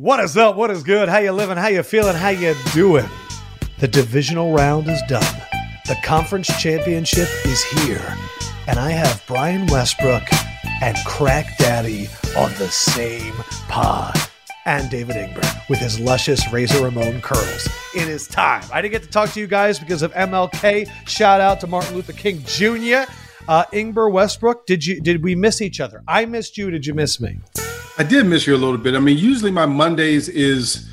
What is up? What is good? How you living? How you feeling? How you doing? The divisional round is done. The conference championship is here. And I have Brian Westbrook and Krack Daddy on the same pod. And David Ingber with his luscious Razor Ramon curls. It is time. I didn't get to talk to you guys because of MLK. Shout out to Martin Luther King Jr. Uh, Ingber Westbrook, did you did we miss each other? I missed you. Did you miss me? I did miss you a little bit. I mean, usually my Mondays is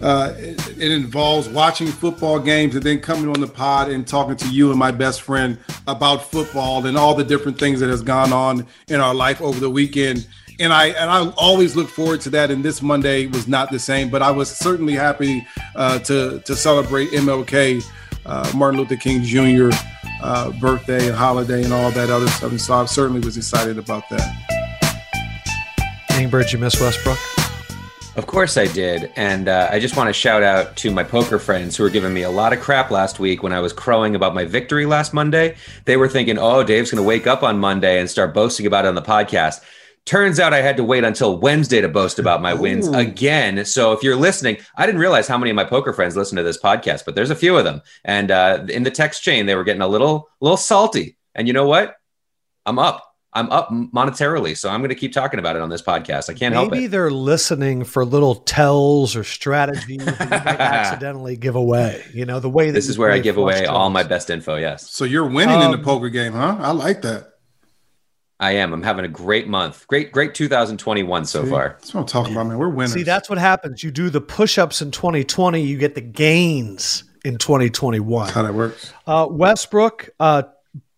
uh, it, involves watching football games and then coming on the pod and talking to you and my best friend about football and all the different things that has gone on in our life over the weekend. And I and I always look forward to that. And this Monday was not the same, but I was certainly happy uh, to to celebrate MLK, uh, Martin Luther King Jr. Uh, birthday and holiday and all that other stuff. And so I certainly was excited about that. Ingber, you miss Westbrook? Of course I did. And uh, I just want to shout out to my poker friends who were giving me a lot of crap last week when I was crowing about my victory last Monday. They were thinking, oh, Dave's going to wake up on Monday and start boasting about it on the podcast. Turns out I had to wait until Wednesday to boast about my wins Ooh. again. So if you're listening, I didn't realize how many of my poker friends listen to this podcast, but there's a few of them. And uh, in the text chain, they were getting a little, little salty. And you know what? I'm up. I'm up monetarily, so I'm going to keep talking about it on this podcast. I can't Maybe help it. Maybe they're listening for little tells or strategies that you might accidentally give away. You know, the way that this is where I give away all my best info. Yes. So you're winning um, in the um, poker game, huh? I like that. I am. I'm having a great month. Great, great 2021 so See, far. That's what I'm talking about, man. We're winning. See, that's what happens. You do the push-ups in 2020, you get the gains in 2021. That's how that works. Uh, Westbrook, uh,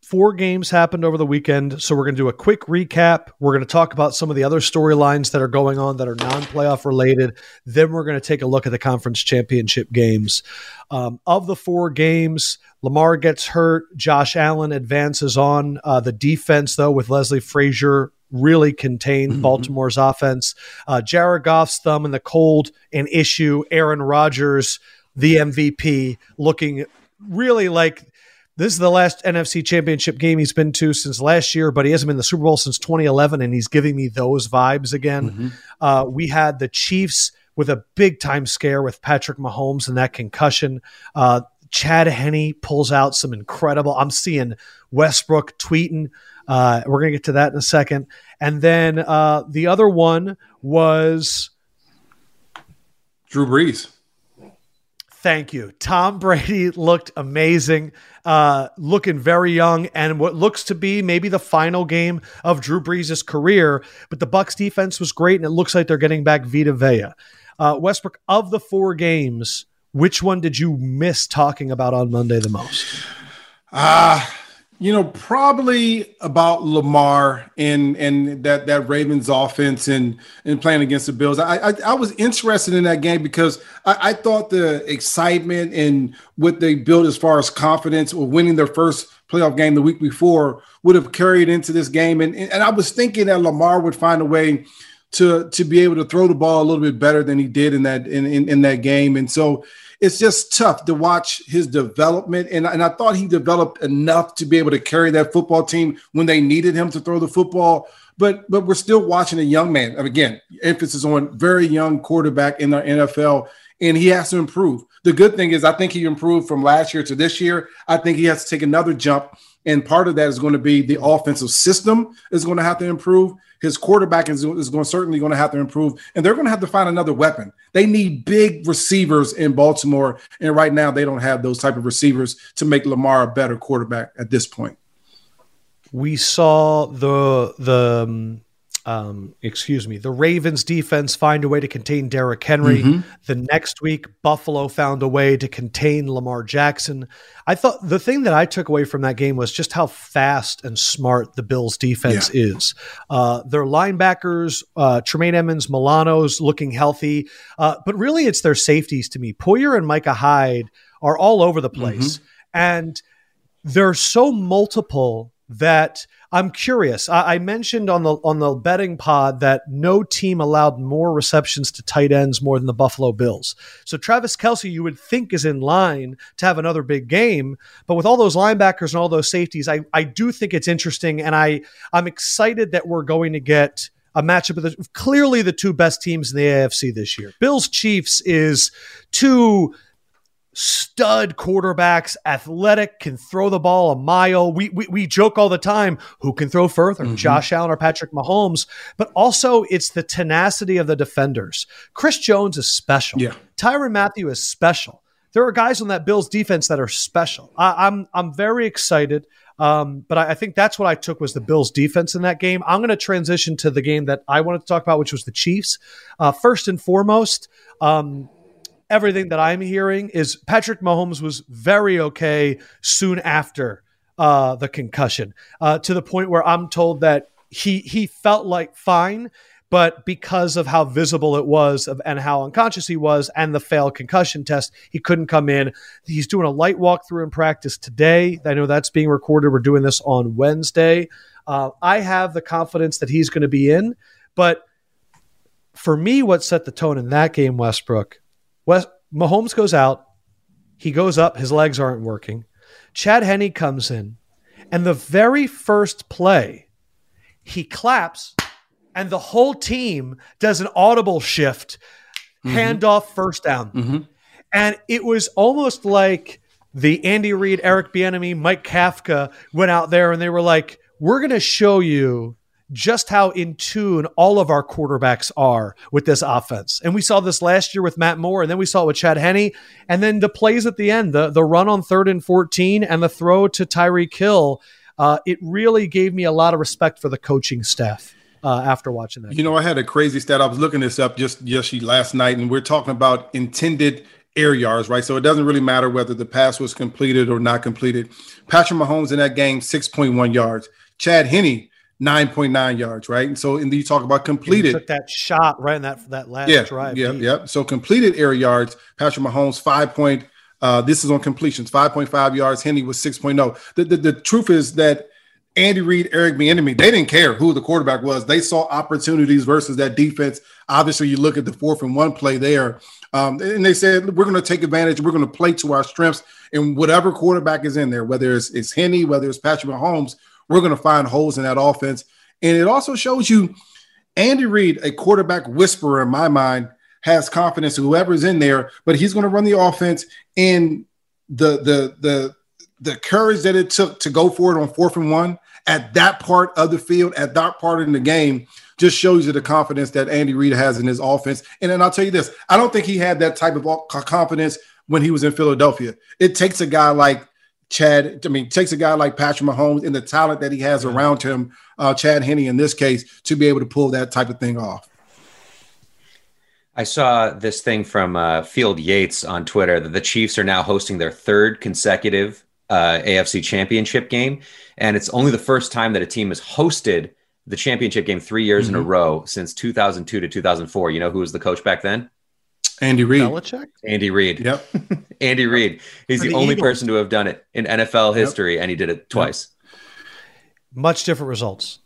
Four games happened over the weekend, so we're going to do a quick recap. We're going to talk about some of the other storylines that are going on that are non-playoff related. Then we're going to take a look at the conference championship games. Um, of the four games, Lamar gets hurt. Josh Allen advances on. Uh, the defense, though, with Leslie Frazier really contained mm-hmm. Baltimore's offense. Uh, Jared Goff's thumb in the cold, an issue. Aaron Rodgers, the MVP, looking really like this is the last NFC championship game he's been to since last year, but he hasn't been in the Super Bowl since 2011, and he's giving me those vibes again. Mm-hmm. Uh, we had the Chiefs with a big time scare with Patrick Mahomes and that concussion. Uh, Chad Henne pulls out some incredible. I'm seeing Westbrook tweeting. Uh, we're going to get to that in a second. And then uh, the other one was Drew Brees. Thank you. Tom Brady looked amazing, uh, looking very young, and what looks to be maybe the final game of Drew Brees' career. But the Bucs defense was great, and it looks like they're getting back Vita Vea. Uh, Westbrook, of the four games, which one did you miss talking about on Monday the most? Ah. Uh you know, probably about Lamar and and that that Ravens offense and and playing against the Bills. I I, I was interested in that game because I, I, thought the excitement and what they built as far as confidence or winning their first playoff game the week before would have carried into this game. And and I was thinking that Lamar would find a way to to be able to throw the ball a little bit better than he did in that in in, in that game. And so it's just tough to watch his development. And, and I thought he developed enough to be able to carry that football team when they needed him to throw the football. But but we're still watching a young man. Again, emphasis on very young quarterback in the NFL, and he has to improve. The good thing is, I think he improved from last year to this year. I think he has to take another jump, and part of that is going to be the offensive system is going to have to improve. His quarterback is, is going certainly going to have to improve, and they're going to have to find another weapon. They need big receivers in Baltimore, and right now they don't have those type of receivers to make Lamar a better quarterback at this point. We saw the the um, um, excuse me, the Ravens defense find a way to contain Derrick Henry. Mm-hmm. The next week, Buffalo found a way to contain Lamar Jackson. I thought the thing that I took away from that game was just how fast and smart the Bills defense yeah. is. Uh, their linebackers, uh, Tremaine Edmunds, Milano's looking healthy, uh, but really it's their safeties to me. Poyer and Micah Hyde are all over the place. Mm-hmm. And they're so multiple that I'm curious. I, I, mentioned on the on the betting pod that no team allowed more receptions to tight ends more than the Buffalo Bills. So Travis Kelce, you would think, is in line to have another big game. But with all those linebackers and all those safeties, I, I do think it's interesting, and I I'm excited that we're going to get a matchup of the clearly the two best teams in the AFC this year. Bills Chiefs is two stud quarterbacks, athletic, can throw the ball a mile. We, we, we joke all the time who can throw further, mm-hmm. Josh Allen or Patrick Mahomes, but also it's the tenacity of the defenders. Chris Jones is special. Yeah. Tyrann Mathieu is special. There are guys on that Bills defense that are special. I, am I'm, I'm very excited. Um, but I, I, think that's what I took was the Bills defense in that game. I'm going to transition to the game that I wanted to talk about, which was the Chiefs. Uh, first and foremost, um, everything that I'm hearing is Patrick Mahomes was very okay soon after uh, the concussion, uh, to the point where I'm told that he he felt like fine, but because of how visible it was of, and how unconscious he was, and the failed concussion test, he couldn't come in. He's doing a light walkthrough in practice today. I know that's being recorded. We're doing this on Wednesday. Uh, I have the confidence that he's going to be in, but for me, what set the tone in that game, Westbrook, West, Mahomes goes out. He goes up. His legs aren't working. Chad Henne comes in. And the very first play, he claps, and the whole team does an audible shift, mm-hmm. handoff, first down. Mm-hmm. And it was almost like the Andy Reid, Eric Bieniemy, Mike Kafka went out there and they were like, "We're going to show you just how in tune all of our quarterbacks are with this offense. And we saw this last year with Matt Moore, and then we saw it with Chad Henne, and then the plays at the end, the the run on third and fourteen, and the throw to Tyreek Hill, uh, it really gave me a lot of respect for the coaching staff. Uh, after watching that, you know, I had a crazy stat. I was looking this up just just last night, and we're talking about intended air yards, right? So it doesn't really matter whether the pass was completed or not completed. Patrick Mahomes in that game, 6.1 yards. Chad Henne, 9.9 yards, right? And so, and you talk about completed. took that shot right in that that last yeah, drive. Yeah, yeah. So completed air yards, Patrick Mahomes, 5 point, uh, this is on completions, 5.5 yards. Henne was 6.0. The, the, the truth is that Andy Reid, Eric Bieniemy, they didn't care who the quarterback was. They saw opportunities versus that defense. Obviously, you look at the fourth and one play there, um, and they said we're going to take advantage. We're going to play to our strengths, and whatever quarterback is in there, whether it's, it's Henne, whether it's Patrick Mahomes, we're going to find holes in that offense. And it also shows you Andy Reid, a quarterback whisperer in my mind, has confidence in whoever's in there, but he's going to run the offense in the the the the courage that it took to go for it on fourth and one at that part of the field, at that part in the game, just shows you the confidence that Andy Reid has in his offense. And then I'll tell you this: I don't think he had that type of confidence when he was in Philadelphia. It takes a guy like Chad, I mean, takes a guy like Patrick Mahomes and the talent that he has around him, uh, Chad Henne in this case, to be able to pull that type of thing off. I saw this thing from uh, Field Yates on Twitter that the Chiefs are now hosting their third consecutive uh, AFC championship game. And it's only the first time that a team has hosted the championship game three years mm-hmm. in a mm-hmm. row since 2002 to 2004. You know who was the coach back then? Andy Reid. Belichick? Andy Reid. Yep. Andy Reid. He's the, the, only Eagles. person to have done it in NFL history, yep. and he did it twice. Yep. Much different results.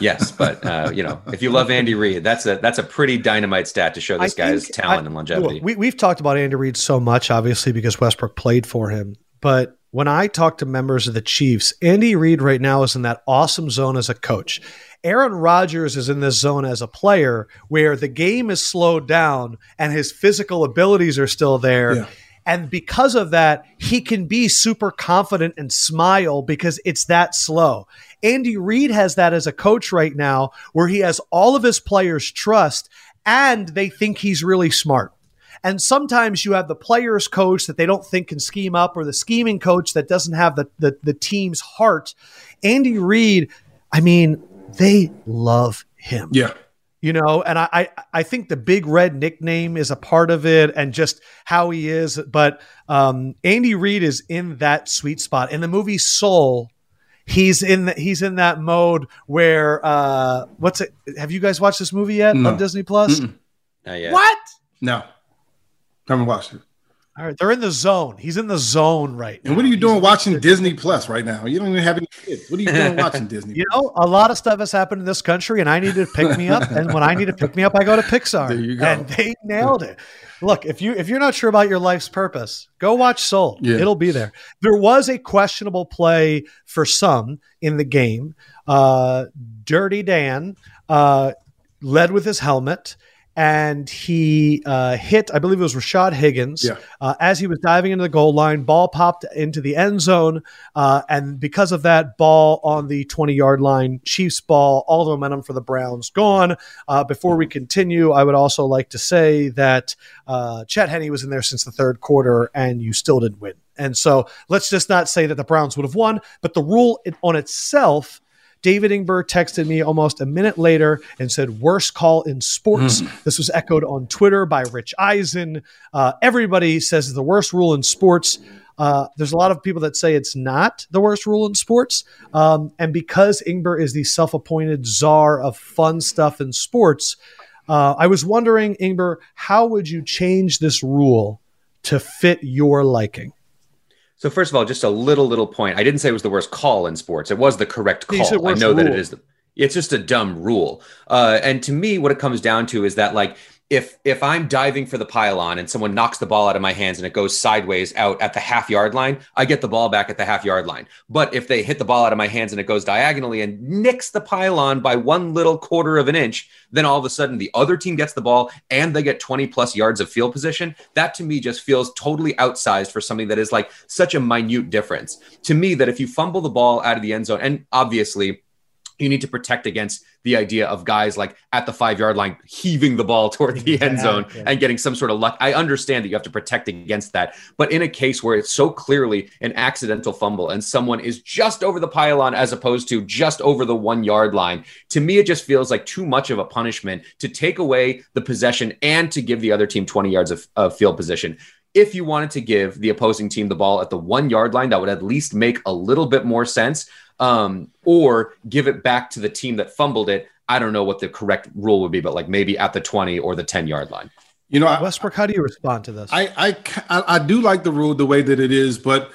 yes, but uh, you know, if you love Andy Reid, that's a that's a pretty dynamite stat to show this I guy's talent I, and longevity. We we've talked about Andy Reid so much, obviously, because Westbrook played for him. But when I talk to members of the Chiefs, Andy Reid right now is in that awesome zone as a coach. Aaron Rodgers is in this zone as a player where the game is slowed down and his physical abilities are still there. Yeah. And because of that, he can be super confident and smile because it's that slow. Andy Reid has that as a coach right now, where he has all of his players' trust and they think he's really smart. And sometimes you have the players coach that they don't think can scheme up or the scheming coach that doesn't have the, the, the team's heart. Andy Reid, I mean, they love him. Yeah. You know, and I, I I think the big red nickname is a part of it and just how he is. But um, Andy Reid is in that sweet spot. In the movie Soul, he's in the, he's in that mode where uh, what's it? Have you guys watched this movie yet No. on Disney Plus? Mm-mm. Not yet. What? No. Haven't watched it. All right, they're in the zone. He's in the zone right now. And what are you He's- doing watching Disney Plus right now? You don't even have any kids. What are you doing watching Disney? You know, a lot of stuff has happened in this country, and I need to pick me up. And when I need to pick me up, I go to Pixar. There you go. And they nailed it. Look, if you if you're not sure about your life's purpose, go watch Soul. Yeah. It'll be there. There was a questionable play for some in the game. Uh, Dirty Dan uh, led with his helmet. And he uh, hit, I believe it was Rashad Higgins, Yeah. uh, as he was diving into the goal line. Ball popped into the end zone, uh, and because of that, ball on the 20 yard line, Chiefs ball, all the momentum for the Browns gone. Uh, before we continue, I would also like to say that uh, Chad Henne was in there since the third quarter, and you still didn't win. And so let's just not say that the Browns would have won, but the rule on itself. David Ingber texted me almost a minute later and said, worst call in sports. This was echoed on Twitter by Rich Eisen. Uh, everybody says the worst rule in sports. Uh, there's a lot of people that say it's not the worst rule in sports. Um, and because Ingber is the self appointed czar of fun stuff in sports, uh, I was wondering, Ingber, how would you change this rule to fit your liking? So first of all, just a little little point. I didn't say it was the worst call in sports. It was the correct call. I know that rule. it is. The, it's just a dumb rule. Uh, and to me, what it comes down to is that like if if I'm diving for the pylon and someone knocks the ball out of my hands and it goes sideways out at the half yard line, I get the ball back at the half yard line. But if they hit the ball out of my hands and it goes diagonally and nicks the pylon by one little quarter of an inch, then all of a sudden the other team gets the ball and they get 20 plus yards of field position. That to me just feels totally outsized for something that is like such a minute difference. To me, that if you fumble the ball out of the end zone, and obviously you need to protect against the idea of guys like at the five yard line heaving the ball toward the end zone Exactly. and getting some sort of luck. I understand that you have to protect against that. But in a case where it's so clearly an accidental fumble and someone is just over the pylon as opposed to just over the one yard line, to me, it just feels like too much of a punishment to take away the possession and to give the other team 20 yards of, of field position. If you wanted to give the opposing team the ball at the one yard line, that would at least make a little bit more sense um, or give it back to the team that fumbled it. I don't know what the correct rule would be, but like maybe at the 20 or the 10 yard line. You know, I, Westbrook, how do you respond to this? I, I, I I do like the rule the way that it is, but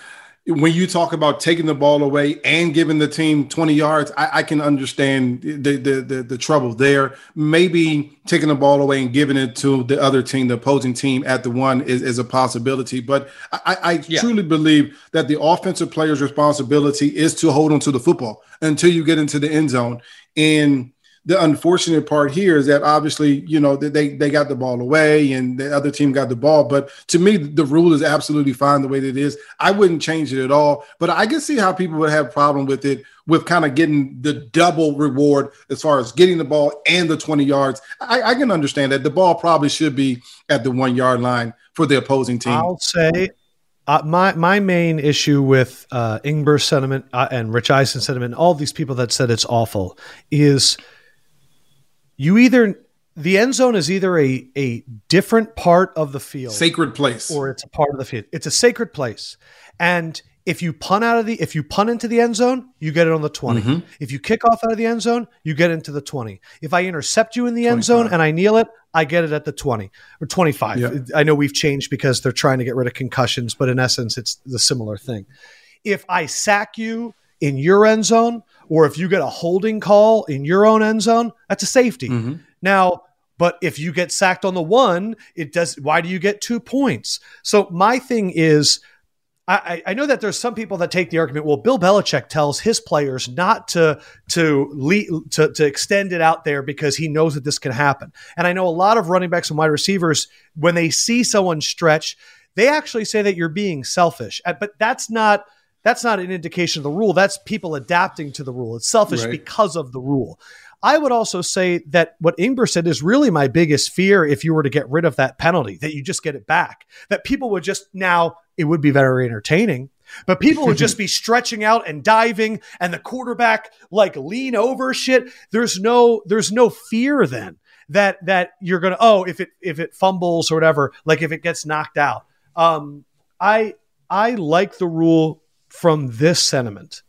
when you talk about taking the ball away and giving the team 20 yards, I, I can understand the, the the the trouble there. Maybe taking the ball away and giving it to the other team, the opposing team at the one is, is a possibility. But I, I Yeah. truly believe that the offensive player's responsibility is to hold on to the football until you get into the end zone. And the unfortunate part here is that obviously, you know, they they got the ball away and the other team got the ball. But to me, the rule is absolutely fine the way that it is. I wouldn't change it at all. But I can see how people would have problem with it, with kind of getting the double reward as far as getting the ball and the 20 yards. I, I can understand that. The ball probably should be at the one yard line for the opposing team. I'll say uh, my my main issue with uh, Ingber's sentiment uh, and Rich Eisen sentiment, all these people that said it's awful, is you either the end zone is either a a different part of the field Sacred place. or it's a part of the field. It's a sacred place, and if you punt out of the if you punt into the end zone, you get it on the 20 Mhm. If you kick off out of the end zone, you get into the twenty. If I intercept you in the end zone and I kneel it, I get it at the twenty or twenty five. Yeah. I know we've changed because they're trying to get rid of concussions, but in essence, it's the similar thing. If I sack you in your end zone, or if you get a holding call in your own end zone, that's a safety. Mhm. Now, but if you get sacked on the one, it does. Why do you get two points? So my thing is, I, I know that there's some people that take the argument. Well, Bill Belichick tells his players not to to lead, to to extend it out there because he knows that this can happen. And I know a lot of running backs and wide receivers when they see someone stretch, they actually say that you're being selfish. Uh, But that's not that's not an indication of the rule. That's people adapting to the rule. It's selfish Right. because of the rule. I would also say that what Ingber said is really my biggest fear if you were to get rid of that penalty, that you just get it back. That people would just now, it would be very entertaining, But people would just be stretching out and diving and the quarterback like lean over shit. There's no there's no fear then that that you're gonna oh if it if it fumbles or whatever, like if it gets knocked out. Um I I like the rule from this sentiment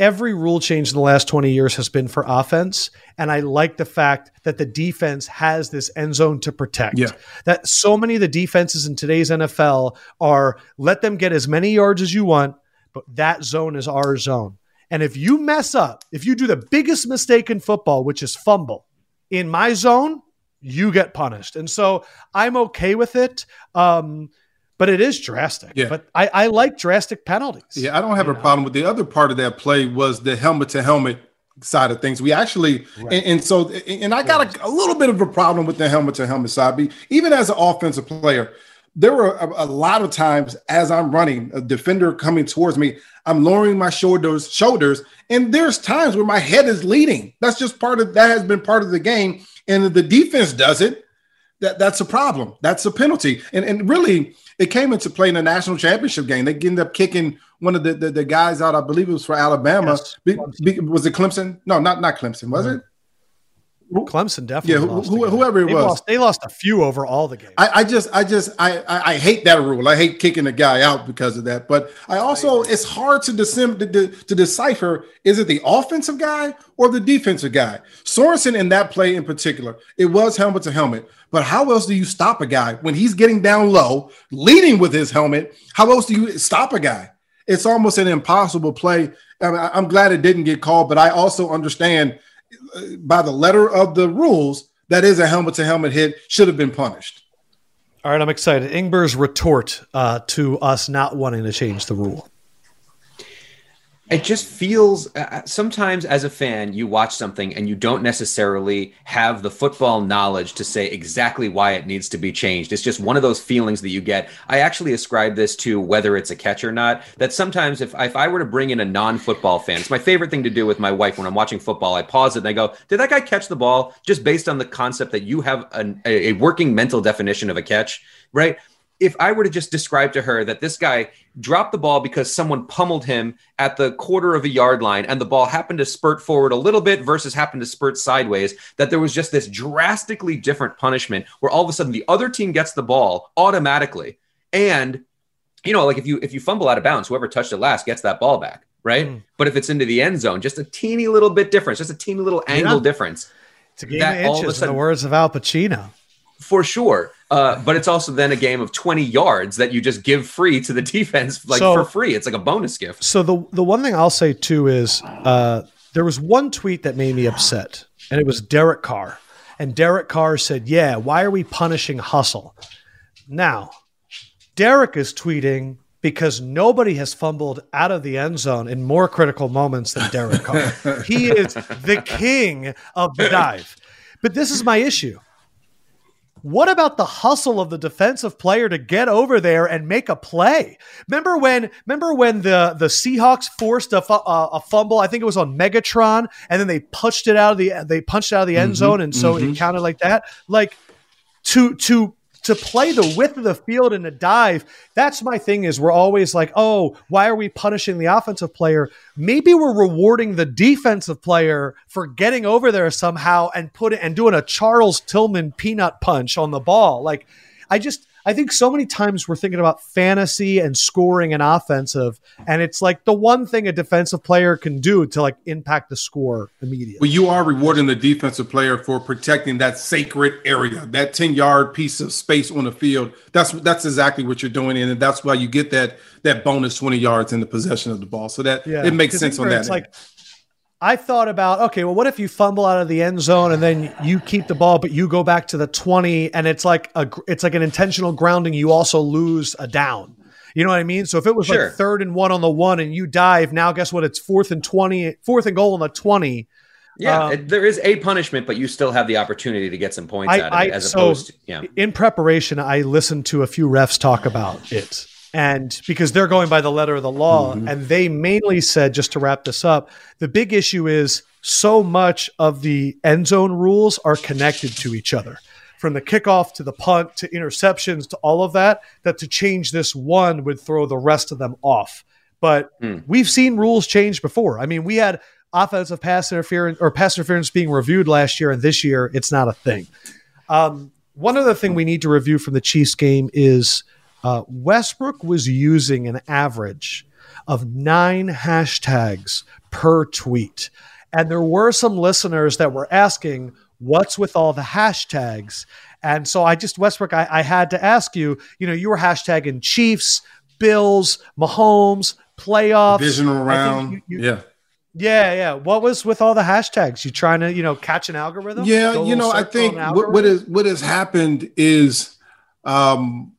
every rule change in the last 20 years has been for offense. And I like the fact that the defense has this end zone to protect. Yeah. That so many of the defenses in today's NFL are let them get as many yards as you want, but that zone is our zone. And if you mess up, if you do the biggest mistake in football, which is fumble, in my zone, you get punished. And so I'm okay with it. Um, but it is drastic. Yeah. But I, I like drastic penalties. Yeah, I don't have a know? problem with the other part of that play was the helmet to helmet side of things. We actually, right. and, and, so, and I got a, a, little bit of a problem with the helmet to helmet side. Even as an offensive player, there were a, a, lot of times as I'm running, a defender coming towards me, I'm lowering my shoulders, shoulders, and there's times where my head is leading. That's just part of that has been part of the game, and the defense does it. That that's a problem. That's a penalty, and and really it came into play in the national championship game. They ended up kicking one of the, the, the guys out. I believe it was for Alabama. Yes, be, be, was it Clemson? No, not not Clemson. Was mm-hmm. it? Clemson definitely. Yeah, who, whoever it they was, lost, they lost a few over all the games. I, I just, I just, I, I, I, hate that rule. I hate kicking a guy out because of that. But I also, it's hard to, decim- to, to, to decipher: is it the offensive guy or the defensive guy? Sorensen in that play in particular, it was helmet to helmet. But how else do you stop a guy when he's getting down low, leading with his helmet? How else do you stop a guy? It's almost an impossible play. I mean, I'm glad it didn't get called, but I also understand by the letter of the rules that is a helmet to helmet hit should have been punished. All right, I'm excited. Ingber's retort uh, to us not wanting to change the rule it just feels uh, uh, sometimes as a fan you watch something and you don't necessarily have the football knowledge to say exactly why it needs to be changed. It's just one of those feelings that you get. I actually ascribe this to whether it's a catch or not that sometimes if, if i were to bring in a non-football fan it's my favorite thing to do with my wife when i'm watching football. I pause it and i go did that guy catch the ball just based on the concept that you have an, a working mental definition of a catch? Right if I were to just describe to her that this guy dropped the ball because someone pummeled him at the quarter of a yard line and the ball happened to spurt forward a little bit versus happened to spurt sideways, that there was just this drastically different punishment where all of a sudden the other team gets the ball automatically. And, you know, like if you if you fumble out of bounds, whoever touched it last gets that ball back. Right. Mm. But if it's into the end zone, just a teeny little bit difference, just a teeny little angle yeah. difference. It's a game of inches, of sudden, in the words of Al Pacino for sure. Uh, but it's also then a game of 20 yards that you just give free to the defense, like so, for free. It's like a bonus gift. So the the one thing I'll say too is uh, there was one tweet that made me upset, and it was Derek Carr. And Derek Carr said, "Yeah, why are we punishing hustle?" Now, Derek is tweeting because nobody has fumbled out of the end zone in more critical moments than Derek Carr. he is the king of the dive. But this is my issue what about the hustle of the defensive player to get over there and make a play? Remember when? Remember when the the Seahawks forced a, a, a fumble? I think it was on Megatron, and then they punched it out of the they punched out of the end mm-hmm, zone, and so mm-hmm. it counted like that. Like to to to play the width of the field in a dive, that's my thing is we're always like, oh, why are we punishing the offensive player? Maybe we're rewarding the defensive player for getting over there somehow and put it and doing a Charles Tillman peanut punch on the ball. Like I just I think so many times we're thinking about fantasy and scoring and offensive, and it's like the one thing a defensive player can do to like impact the score immediately. Well, you are rewarding the defensive player for protecting that sacred area, that 10 yard piece of space on the field. That's that's exactly what you're doing, and that's why you get that that bonus 20 yards in the possession of the ball. So that yeah, it makes sense on that. It's like I thought about okay, well, what if you fumble out of the end zone and then you keep the ball, but you go back to the twenty, and it's like a it's like an intentional grounding. You also lose a down. You know what I mean? So if it was sure. like third and one on the one, and you dive, now guess what? It's fourth and twenty, fourth and goal on the twenty. Yeah, um, there is a punishment, but you still have the opportunity to get some points I, out of I, it, as so opposed to yeah. In preparation, I listened to a few refs talk about it and because they're going by the letter of the law mm-hmm. and they mainly said just to wrap this up the big issue is so much of the end zone rules are connected to each other from the kickoff to the punt to interceptions to all of that, that to change this one would throw the rest of them off. But Hmm. we've seen rules change before. I mean, we had offensive pass interference or pass interference being reviewed last year, and this year it's not a thing. Um, one other thing we need to review from the Chiefs game is uh, Westbrook was using an average of nine hashtags per tweet. And there were some listeners that were asking, what's with all the hashtags? And so I just, Westbrook, I, I had to ask you, you know, you were hashtagging Chiefs, Bills, Mahomes, playoffs. Divisional round. you- you- yeah. Yeah, yeah. What was with all the hashtags? You trying to, you know, catch an algorithm? Yeah, you know, I think what, what is what has happened is um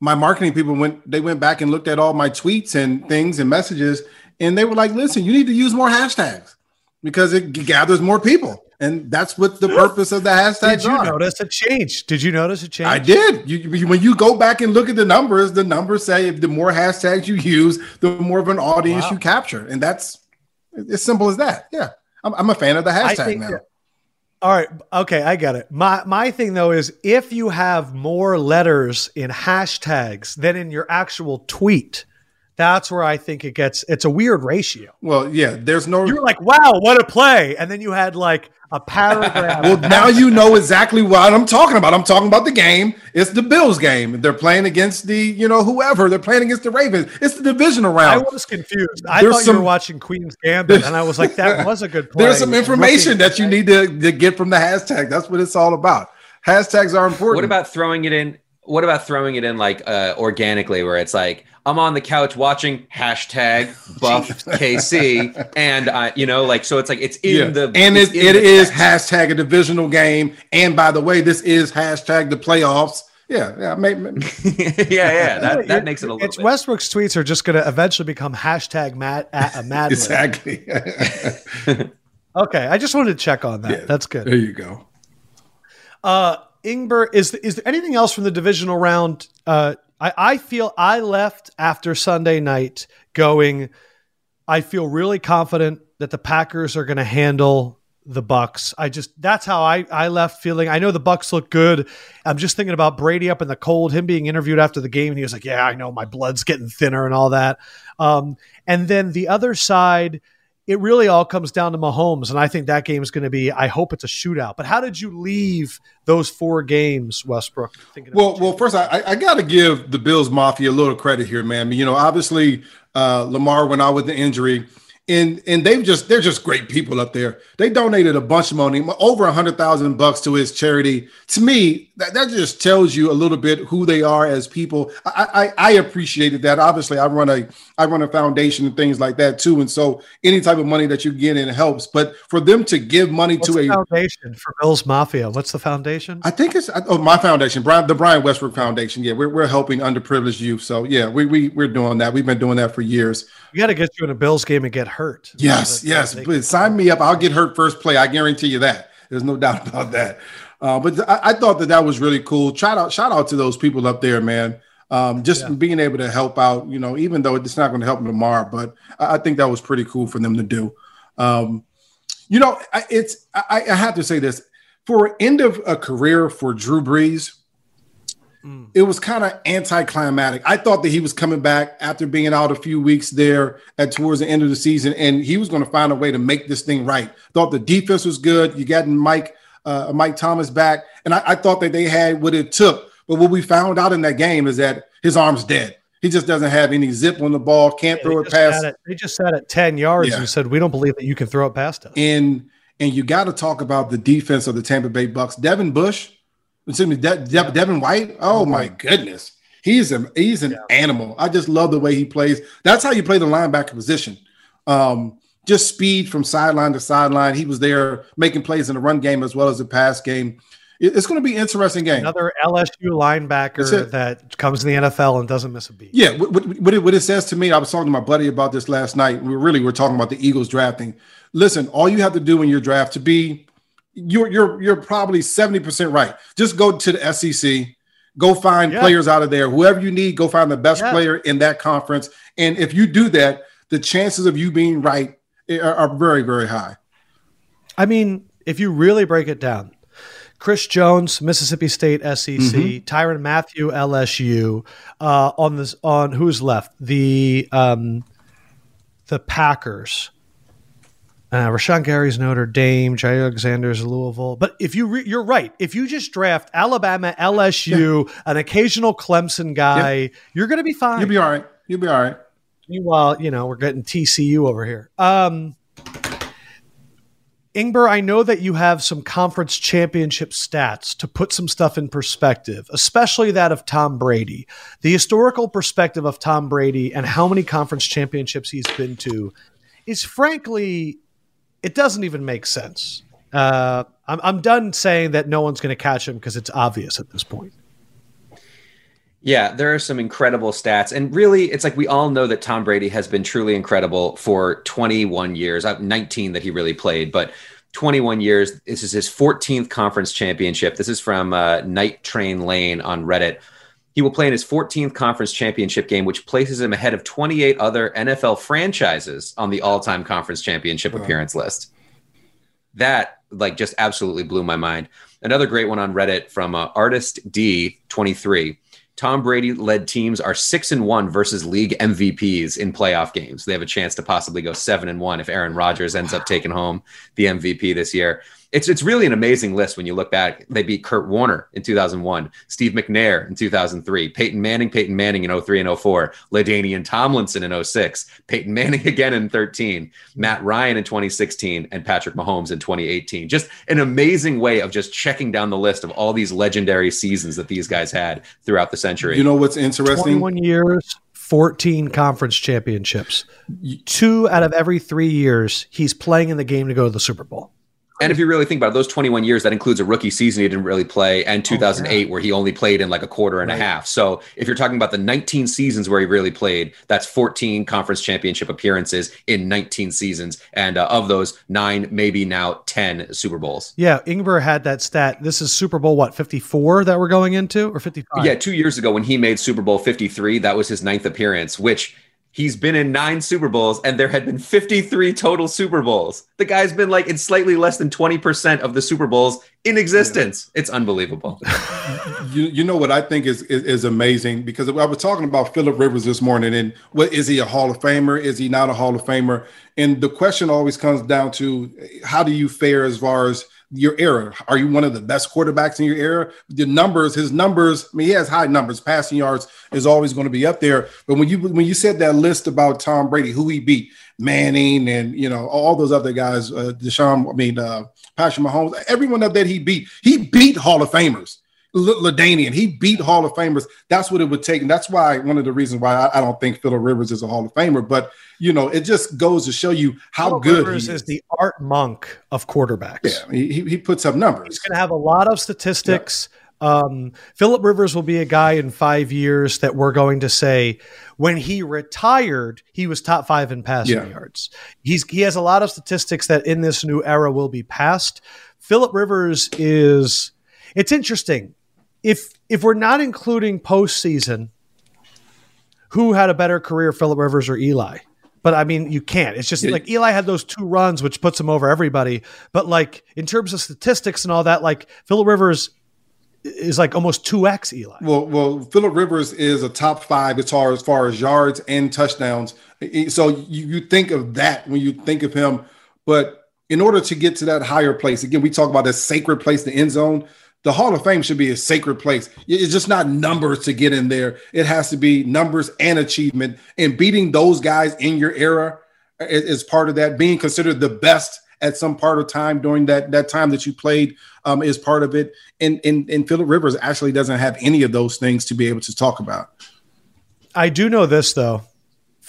my marketing people went they went back and looked at all my tweets and things and messages and they were like, listen, you need to use more hashtags because it gathers more people. And that's what the purpose of the hashtags Did you are. notice a change Did you notice a change I did. You, you- when you go back and look at the numbers, the numbers say if the more hashtags you use, the more of an audience Wow. you capture, and that's as simple as that. Yeah, I'm, I'm a fan of the hashtag now. that- All right. Okay, I get it. My my thing though is if you have more letters in hashtags than in your actual tweet, that's where I think it gets it's a weird ratio. Well, yeah, there's no. You're like, wow, what a play. And then you had like a paragraph. well, now you know exactly what I'm talking about. I'm talking about the game. It's the Bills game. They're playing against the, you know, whoever. They're playing against the Ravens. It's the division round. I was confused. I There's thought you were watching Queen's Gambit, and I was like, that was a good play. There's some information that you need to, to get from the hashtag. That's what it's all about. Hashtags are important. What about throwing it in? What about throwing it in like uh, organically, where it's like I'm on the couch watching hashtag Buff KC, and I, you know, like so it's like it's in yeah. the and it's it, in it the is text. hashtag a divisional game. And by the way, this is hashtag the playoffs. Yeah, yeah. May, may- yeah, yeah, that, that makes it a little It's bit. Westbrook's tweets are just going to eventually become hashtag mad a mad. Exactly. Okay, I just wanted to check on that. Yeah. That's good. there you go. Uh, Ingber, is is there anything else from the divisional round? Uh, I, I feel I left after Sunday night going. I feel really confident that the Packers are going to handle the Bucs. I just that's how I I left feeling. I know the Bucs look good. I'm just thinking about Brady up in the cold, him being interviewed after the game, and he was like, "Yeah, I know my blood's getting thinner and all that." Um, and then the other side, it really all comes down to Mahomes, and I think that game is going to be. I hope it's a shootout. But how did you leave those four games, Westbrook? Well, well, first I, I got to give the Bills Mafia a little credit here, man. You know, obviously uh, Lamar went out with the injury, and and they've just they're just great people up there. They donated a bunch of money, over a hundred thousand bucks to his charity. To me, that, that just tells you a little bit who they are as people. I, I I appreciated that. Obviously, I run a I run a foundation and things like that too, and so any type of money that you get in helps. But for them to give money What's to a foundation for Bills Mafia? What's the foundation? I think it's oh my foundation, Brian, the Brian Westbrook Foundation. Yeah, we're, we're helping underprivileged youth. So yeah, we we we're doing that. We've been doing that for years. We got to get you in a Bills game and get hurt. Yes, So yes. they- Please sign me up. I'll get hurt first play. I guarantee you that. There's no doubt about that. Uh, but I, I thought that that was really cool. Shout out, shout out to those people up there, man. Um, just Yeah. being able to help out, you know, even though it's not going to help them tomorrow, but I, I think that was pretty cool for them to do. Um, you know, I, it's I, I have to say this for end of a career for Drew Brees, Mm. it was kind of anticlimactic. I thought that he was coming back after being out a few weeks there at towards the end of the season, and he was going to find a way to make this thing right. Thought the defense was good. You got Mike uh, Mike Thomas back, and I, I thought that they had what it took. But what we found out in that game is that his arm's dead. He just doesn't have any zip on the ball. Can't Yeah, throw it past. it- they just sat at 10 yards Yeah. and said, We don't believe that you can throw it past us. And and you got to talk about the defense of the Tampa Bay Bucs. Devin Bush, excuse me, De- De- Devin White. Oh my goodness, he's a he's an animal. I just love the way he plays. That's how you play the linebacker position. Um, just speed from sideline to sideline. He was there making plays in the run game as well as the pass game. It- it's going to be an interesting game. Another LSU linebacker that comes to the NFL and doesn't miss a beat. Yeah, what, what, what, it, what it says to me, I was talking to my buddy about this last night. We really were talking about the Eagles drafting. Listen, all you have to do in your draft to be, you're you're you're probably seventy percent right. Just go to the SEC, go find Yeah. players out of there. Whoever you need, go find the best Yeah. player in that conference. And if you do that, the chances of you being right are, are very very high. I mean, if you really break it down, Chris Jones, Mississippi State SEC, mm-hmm. Tyrann Mathieu LSU. Uh, on this, on who's left? The um, the Packers. Uh, Rashan Gary's Notre Dame, Jaire Alexander's Louisville. But if you re- you're right, if you just draft Alabama, LSU, yeah. an occasional Clemson guy, yep. you're going to be fine. You'll be all right. You'll be all right. Meanwhile, you know we're getting TCU over here. Um, Ingber, I know that you have some conference championship stats to put some stuff in perspective, especially that of Tom Brady. The historical perspective of Tom Brady and how many conference championships he's been to is frankly it doesn't even make sense. Uh, I'm, I'm done saying that no one's going to catch him because it's obvious at this point. Yeah, there are some incredible stats. And really, it's like we all know that Tom Brady has been truly incredible for 21 years, uh, 19 that he really played, but 21 years. This is his 14th conference championship. This is from uh, Night Train Lane on Reddit. He will play in his 14th conference championship game, which places him ahead of 28 other NFL franchises on the all time conference championship wow. appearance list. That, like, just absolutely blew my mind. Another great one on Reddit from uh, Artist D23. Tom Brady led teams are six and one versus league MVPs in playoff games. They have a chance to possibly go seven and one if Aaron Rodgers ends up taking home the MVP this year it's it's really an amazing list when you look back. They beat Kurt Warner in 2001, Steve McNair in 2003, Peyton Manning, Peyton Manning in 03 and 04, LaDainian Tomlinson in 06, Peyton Manning again in 13, Matt Ryan in 2016, and Patrick Mahomes in 2018. Just an amazing way of just checking down the list of all these legendary seasons that these guys had throughout the century. You know what's interesting? 21 years. 14 conference championships. Two out of every three years, he's playing in the game to go to the Super Bowl. And if you really think about it, those 21 years, that includes a rookie season he didn't really play, and 2008 oh, yeah. where he only played in like a quarter and right. a half. So if you're talking about the 19 seasons where he really played, that's 14 conference championship appearances in 19 seasons, and uh, of those, nine, maybe now 10 Super Bowls. Yeah, Ingber had that stat. This is Super Bowl what 54 that we're going into, or 55? Yeah, two years ago when he made Super Bowl 53, that was his ninth appearance, which He's been in nine Super Bowls, and there had been 53 total Super Bowls. The guy's been like in slightly less than 20% of the Super Bowls in existence. Yeah. It's unbelievable. you, you know what I think is, is, is amazing because I was talking about Philip Rivers this morning, and what is he a Hall of Famer? Is he not a Hall of Famer? And the question always comes down to how do you fare as far as your era? Are you one of the best quarterbacks in your era? The numbers, his numbers, I mean, he has high numbers. Passing yards is always going to be up there. But when you when you said that list about Tom Brady, who he beat, Manning, and you know all those other guys, uh, Deshaun, I mean, uh, Patrick Mahomes, everyone that he beat, he beat Hall of Famers. LaDainian. He beat Hall of Famers. That's what it would take. And that's why one of the reasons why I, I don't think Philip Rivers is a Hall of Famer. But, you know, it just goes to show you how Philip good Rivers is. is. the Art Monk of quarterbacks. Yeah, he, he puts up numbers. He's going to have a lot of statistics. Yeah. Um, Philip Rivers will be a guy in five years that we're going to say when he retired, he was top five in passing yeah. yards. He's he has a lot of statistics that in this new era will be passed. Philip Rivers is it's interesting if if we're not including postseason, who had a better career, Philip Rivers or Eli? But I mean, you can't. It's just like Eli had those two runs, which puts him over everybody. But like in terms of statistics and all that, like Philip Rivers is like almost two x Eli. Well, well, Philip Rivers is a top five as far as far as yards and touchdowns. So you, you think of that when you think of him, but in order to get to that higher place, again, we talk about this sacred place, the end zone the Hall of Fame should be a sacred place. It's just not numbers to get in there. It has to be numbers and achievement. And beating those guys in your era is part of that. Being considered the best at some part of time during that that time that you played um, is part of it. And, and and Philip Rivers actually doesn't have any of those things to be able to talk about. I do know this though.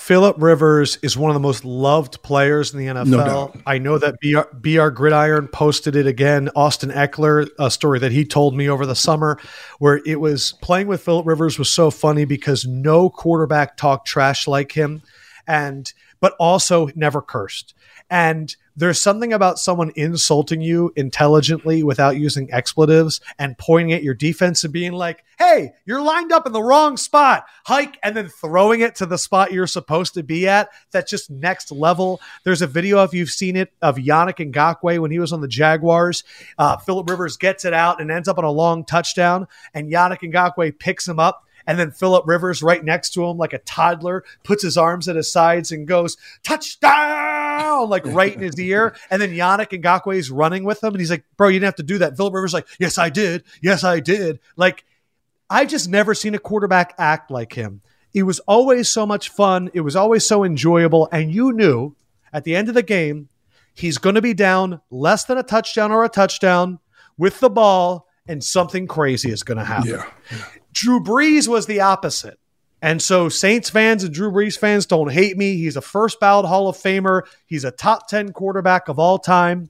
Philip Rivers is one of the most loved players in the NFL. No I know that BR, BR Gridiron posted it again. Austin Ekeler, a story that he told me over the summer, where it was playing with Philip Rivers was so funny because no quarterback talked trash like him, and but also never cursed. And there's something about someone insulting you intelligently without using expletives and pointing at your defense and being like, "Hey, you're lined up in the wrong spot. Hike and then throwing it to the spot you're supposed to be at. That's just next level. There's a video, if you've seen it, of Yannick Ngakoue when he was on the Jaguars. Uh, Philip Rivers gets it out and ends up on a long touchdown, and Yannick Ngakoue picks him up and then Philip Rivers right next to him, like a toddler, puts his arms at his sides and goes, touchdown, like right in his ear. And then Yannick Ngakoue is running with him. And he's like, bro, you didn't have to do that. Philip Rivers like, yes, I did. Yes, I did. Like, I've just never seen a quarterback act like him. It was always so much fun. It was always so enjoyable. And you knew at the end of the game, he's going to be down less than a touchdown or a touchdown with the ball, and something crazy is going to happen. Yeah. Drew Brees was the opposite. And so Saints fans and Drew Brees fans don't hate me. He's a first ballot Hall of Famer. He's a top 10 quarterback of all time.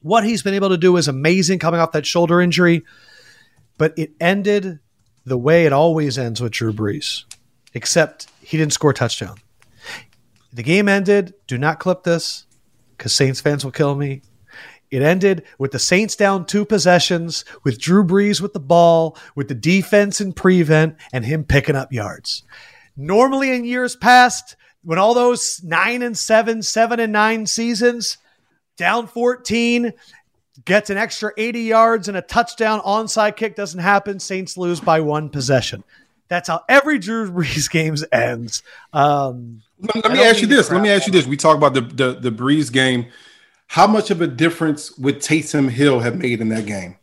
What he's been able to do is amazing coming off that shoulder injury, but it ended the way it always ends with Drew Brees, except he didn't score a touchdown. The game ended. Do not clip this because Saints fans will kill me. It ended with the Saints down two possessions, with Drew Brees with the ball, with the defense in prevent, and him picking up yards. Normally, in years past, when all those nine and seven, seven and nine seasons, down 14, gets an extra 80 yards and a touchdown onside kick doesn't happen, Saints lose by one possession. That's how every Drew Brees games ends. Um, let, let me ask you this. Let me ask you this. We talk about the the, the Brees game how much of a difference would Taysom Hill have made in that game?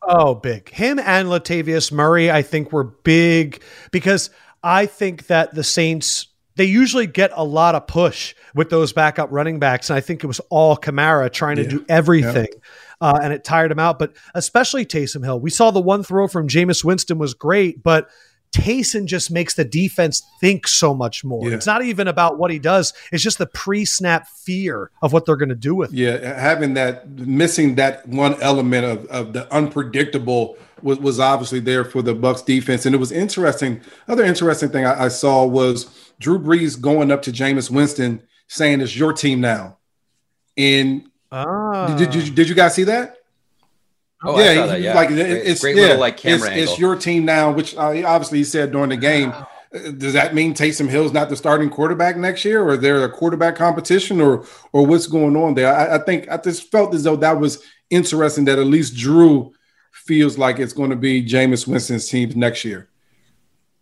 Oh, big. Him and Latavius Murray, I think, were big because I think that the Saints they usually get a lot of push with those backup running backs, and I think it was all Kamara trying to yeah. do everything. Yeah. Uh, and it tired him out, but especially Taysom Hill. We saw the one throw from Jameis Winston was great, but Taysom just makes the defense think so much more. Yeah. It's not even about what he does; it's just the pre-snap fear of what they're going to do with. Yeah, him. having that, missing that one element of, of the unpredictable was, was obviously there for the Bucs defense, and it was interesting. Other interesting thing I, I saw was Drew Brees going up to Jameis Winston saying, "It's your team now." And ah. did, did, you, did you guys see that? Oh, yeah, that, yeah. like it's great yeah, little like camera it's, it's, your team now, which uh, obviously he said during the game. Wow. Uh, does that mean Taysom Hill's not the starting quarterback next year, or there a quarterback competition, or or what's going on there? I, I, think I just felt as though that was interesting that at least Drew feels like it's going to be Jameis Winston's team next year.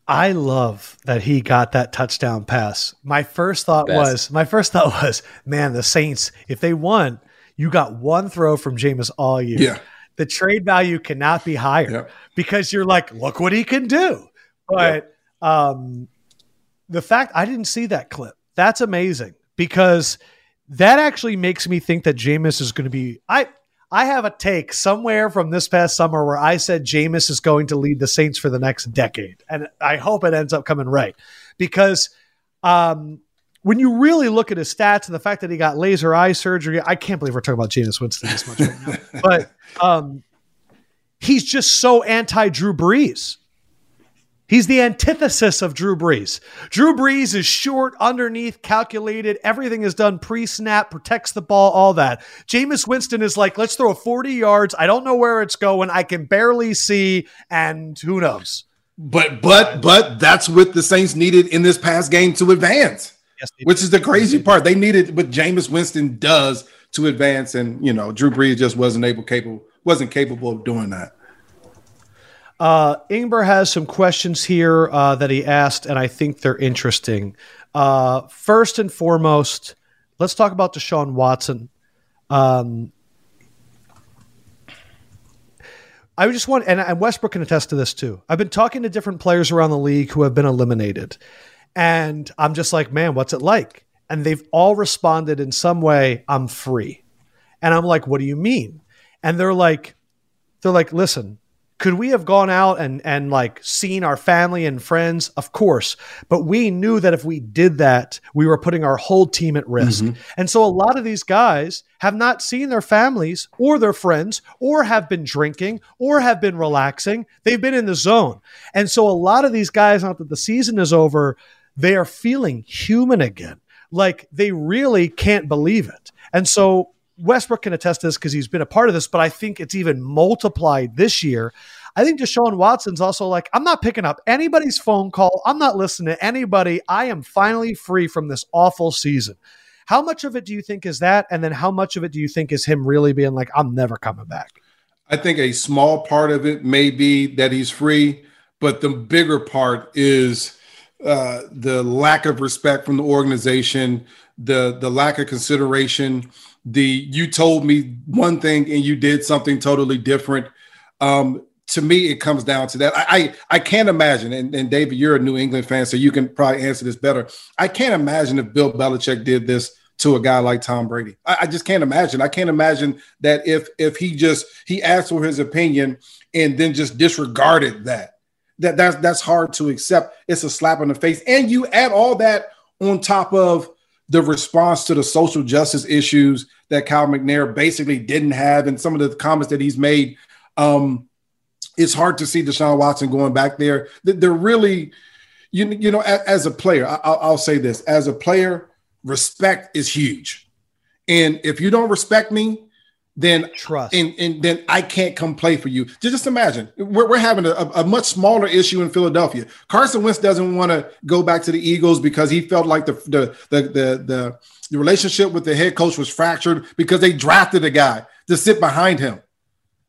I love that he got that touchdown pass. My first thought Best. was, my first thought was, man, the Saints, if they won, you got one throw from Jameis all year. Yeah the trade value cannot be higher yep. because you're like, look what he can do. But yep. um, the fact I didn't see that clip, that's amazing because that actually makes me think that Jameis is going to be. I I have a take somewhere from this past summer where I said Jameis is going to lead the Saints for the next decade, and I hope it ends up coming right because um, when you really look at his stats and the fact that he got laser eye surgery, I can't believe we're talking about Jameis Winston this much right now. but um, he's just so anti Drew Brees. He's the antithesis of Drew Brees. Drew Brees is short, underneath, calculated. Everything is done pre snap, protects the ball, all that. Jameis Winston is like, let's throw 40 yards. I don't know where it's going. I can barely see, and who knows. But, but, but that's what the Saints needed in this past game to advance. Yes, which is the crazy part. They needed what Jameis Winston does to advance, and you know, Drew Brees just wasn't able capable wasn't capable of doing that. Uh, Ingber has some questions here uh, that he asked, and I think they're interesting. Uh, first and foremost, let's talk about Deshaun Watson. Um, I just want, and, and Westbrook can attest to this too. I've been talking to different players around the league who have been eliminated, and I'm just like, man, what's it like? And they've all responded in some way, I'm free. And I'm like, what do you mean? And they're like, they're like, listen, could we have gone out and and like seen our family and friends of course but we knew that if we did that we were putting our whole team at risk mm-hmm. and so a lot of these guys have not seen their families or their friends or have been drinking or have been relaxing they've been in the zone and so a lot of these guys now that the season is over they are feeling human again. Like they really can't believe it. And so Westbrook can attest to this because he's been a part of this, but I think it's even multiplied this year. I think Deshaun Watson's also like, I'm not picking up anybody's phone call. I'm not listening to anybody. I am finally free from this awful season. How much of it do you think is that? And then how much of it do you think is him really being like, I'm never coming back? I think a small part of it may be that he's free, but the bigger part is uh, the lack of respect from the organization, the the lack of consideration. The you told me one thing and you did something totally different. Um, to me, it comes down to that. I I, I can't imagine, and, and, David, you're a New England fan, so you can probably answer this better. I can't imagine if Bill Belichick did this to a guy like Tom Brady. I, I just can't imagine. I can't imagine that if if he just he asked for his opinion and then just disregarded that. That that's that's hard to accept. It's a slap in the face, and you add all that on top of the response to the social justice issues that Cal McNair basically didn't have, and some of the comments that he's made. Um, it's hard to see Deshaun Watson going back there. They're really, you, you know, as, as a player, I, I'll say this: as a player, respect is huge, and if you don't respect me, then trust and, and then I can't come play for you. Just imagine we're, we're having a, a much smaller issue in Philadelphia. Carson Wentz doesn't want to go back to the Eagles because he felt like the the, the the the the relationship with the head coach was fractured because they drafted a guy to sit behind him.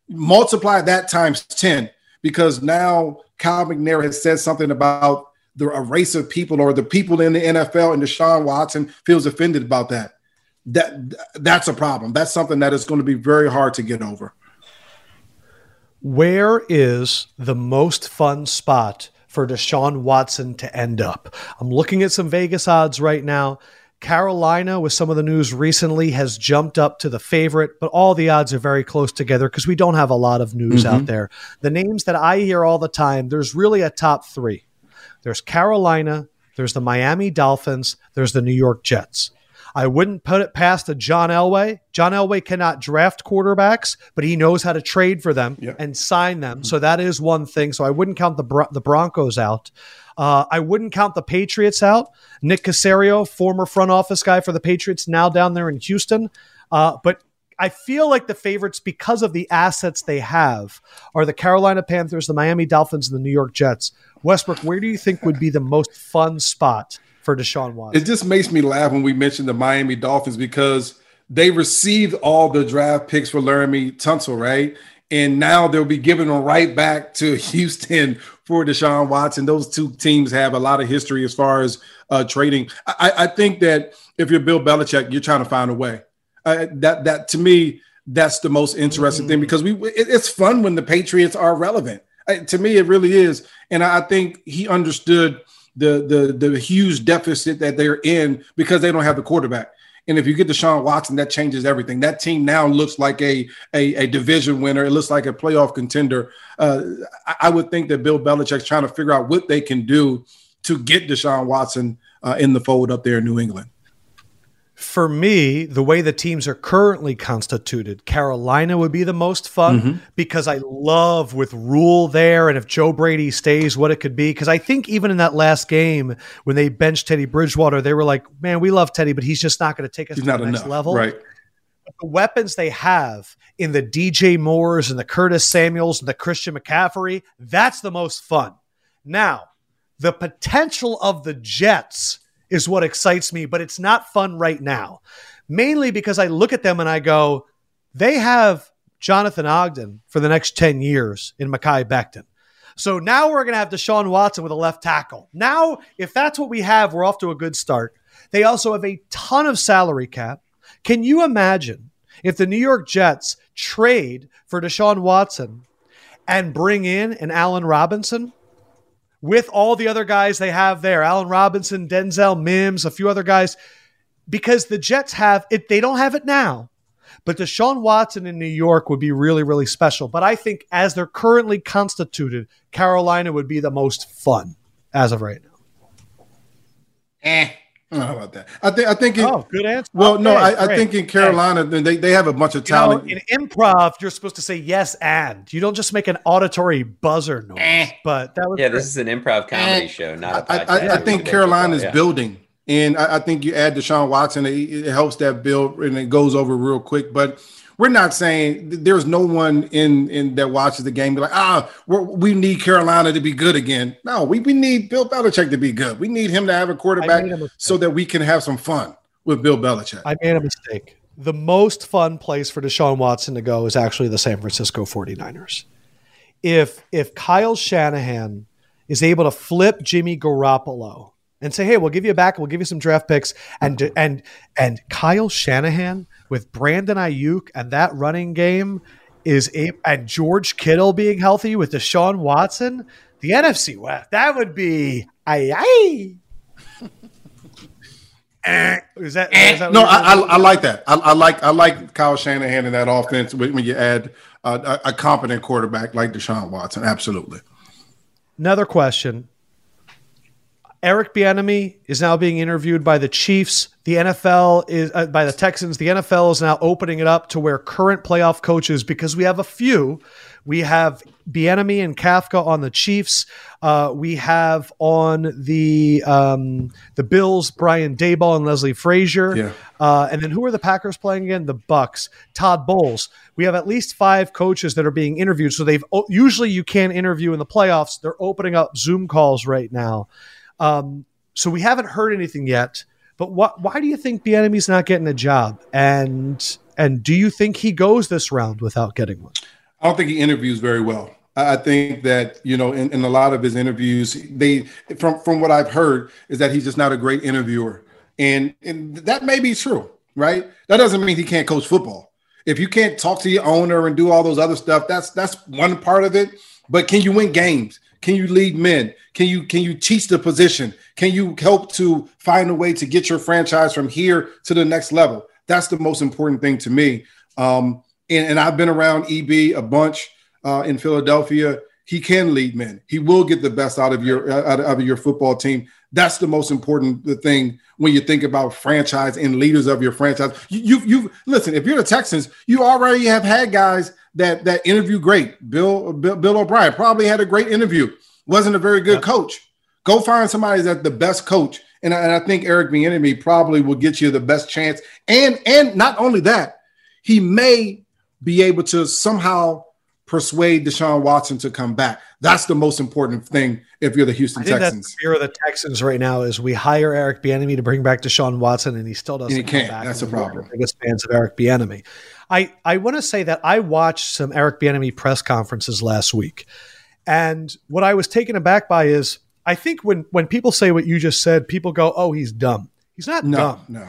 Multiply that times 10 because now Kyle McNair has said something about the a race of people or the people in the NFL and Deshaun Watson feels offended about that that that's a problem. That's something that is going to be very hard to get over. Where is the most fun spot for Deshaun Watson to end up? I'm looking at some Vegas odds right now. Carolina, with some of the news recently, has jumped up to the favorite, but all the odds are very close together because we don't have a lot of news mm-hmm. out there. The names that I hear all the time, there's really a top three there's Carolina, there's the Miami Dolphins, there's the New York Jets. I wouldn't put it past a John Elway. John Elway cannot draft quarterbacks, but he knows how to trade for them yeah. and sign them. So that is one thing. So I wouldn't count the the Broncos out. Uh, I wouldn't count the Patriots out. Nick Caserio, former front office guy for the Patriots, now down there in Houston. Uh, but I feel like the favorites, because of the assets they have, are the Carolina Panthers, the Miami Dolphins, and the New York Jets. Westbrook, where do you think would be the most fun spot for Deshaun Watson. It just makes me laugh when we mention the Miami Dolphins because they received all the draft picks for Laremy Tunsil, right? And now they'll be giving them right back to Houston for Deshaun Watson. Those two teams have a lot of history as far as uh, trading. I, I, think that if you're Bill Belichick, you're trying to find a way. Uh, that that to me, that's the most interesting mm-hmm. thing because we it, it's fun when the Patriots are relevant. Uh, to me, it really is, and I think he understood the the the huge deficit that they're in because they don't have the quarterback. And if you get Deshaun Watson, that changes everything. That team now looks like a a, a division winner. It looks like a playoff contender. Uh, I, I, would think that Bill Belichick's trying to figure out what they can do to get Deshaun Watson uh, in the fold up there in New England for me, the way the teams are currently constituted, Carolina would be the most fun mm-hmm. because I love with Rhule there and if Joe Brady stays, what it could be. Because I think even in that last game when they benched Teddy Bridgewater, they were like, man, we love Teddy, but he's just not going to take us he's to the next level. Right. But the weapons they have in the DJ Moores and the Curtis Samuels and the Christian McCaffrey, that's the most fun. Now, the potential of the Jets – is what excites me, but it's not fun right now. Mainly because I look at them and I go, they have Jonathan Ogden for the next 10 years in Mekhi Becton. So now we're going to have Deshaun Watson with a left tackle. Now, if that's what we have, we're off to a good start. They also have a ton of salary cap. Can you imagine if the New York Jets trade for Deshaun Watson and bring in an Allen Robinson? With all the other guys they have there Allen Robinson, Denzel Mims, a few other guys because the Jets have it. They don't have it now. But Deshaun Watson in New York would be really, really special. But I think as they're currently constituted, Carolina would be the most fun as of right now. Eh. How about that? I think I think. In, oh, good answer. Well, okay, no, I, I, think in Carolina, they, they have a bunch of talent. You know, in improv, you're supposed to say yes and. You don't just make an auditory buzzer noise. Eh. But that was yeah. This is an improv comedy eh. show, not. I, I, I think Carolina is yeah. building. And I, I think you add Deshaun Watson, it, it helps that build and it goes over real quick. But we're not saying there's no one in in that watches the game be like ah we need Carolina to be good again. No, we, we need Bill Belichick to be good. We need him to have a quarterback a so that we can have some fun with Bill Belichick. I made a mistake. The most fun place for Deshaun Watson to go is actually the San Francisco 49ers. If if Kyle Shanahan is able to flip Jimmy Garoppolo and say, "Hey, we'll give you a back, we'll give you some draft picks," and and and Kyle Shanahan with Brandon Aiyuk and that running game is a and George Kittle being healthy with Deshaun Watson, the NFC West that would be aye aye. is that, is that no? I, I, I, like that. I, I, like I like Kyle Shanahan in that offense when you add uh, a, a competent quarterback like Deshaun Watson. Absolutely. Another question. Eric Bieniemy is now being interviewed by the Chiefs. The NFL is uh, by the Texans. The NFL is now opening it up to where current playoff coaches, because we have a few, we have Bieniemy and Kafka on the Chiefs. Uh, we have on the um, the Bills Brian Daboll and Leslie Frazier. Yeah. Uh, and then who are the Packers playing again? The Bucs. Todd Bowles. We have at least five coaches that are being interviewed. So they've usually you can't interview in the playoffs. They're opening up Zoom calls right now. Um, so we haven't heard anything yet. But why do you think the Bieniemy's not getting a job? And and do you think he goes this round without getting one? I don't think he interviews very well. I think that you know, in, in, a lot of his interviews, they from from what I've heard is that he's just not a great interviewer, and and that may be true, right? That doesn't mean he can't coach football. If you can't talk to your owner and do all those other stuff, that's that's one part of it. But can you win games? Can you lead men? Can you can you teach the position? Can you help to find a way to get your franchise from here to the next level? That's the most important thing to me. Um, and, and I've been around EB a bunch uh, in Philadelphia. He can lead men. He will get the best out of your out of your football team. That's the most important thing when you think about franchise and leaders of your franchise. You, you, you listen. If you're the Texans, you already have had guys that that interview great. Bill Bill, Bill O'Brien probably had a great interview. Wasn't a very good coach. Go find somebody that's the best coach, and I, and I think Eric Bieniemy probably will get you the best chance. And and not only that, he may be able to somehow persuade Deshaun Watson to come back. That's the most important thing if you're the Houston I think Texans. The fear of the Texans right now is we hire Eric Bieniemy to bring back Deshaun Watson, and he still doesn't. And he can't. That's a problem. biggest fans of Eric Bieniemy. I I want to say that I watched some Eric Bieniemy press conferences last week, and what I was taken aback by is I think when when people say what you just said, people go, "Oh, he's dumb." He's not no, dumb. No.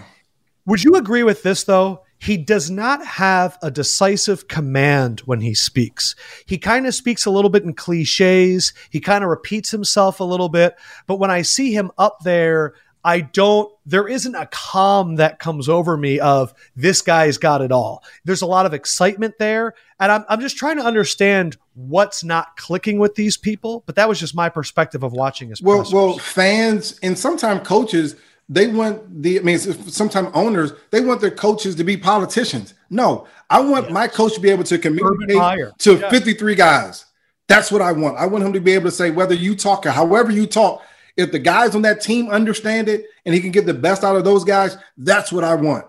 Would you agree with this though? He does not have a decisive command when he speaks. He kind of speaks a little bit in cliches. He kind of repeats himself a little bit. But when I see him up there, I don't, there isn't a calm that comes over me of this guy's got it all. There's a lot of excitement there. And I'm, I'm just trying to understand what's not clicking with these people. But that was just my perspective of watching his. Well, well, fans and sometimes coaches they want the, I mean, sometimes owners, they want their coaches to be politicians. No, I want yes. my coach to be able to communicate to yes. 53 guys. That's what I want. I want him to be able to say, whether you talk or however you talk, if the guys on that team understand it and he can get the best out of those guys, that's what I want.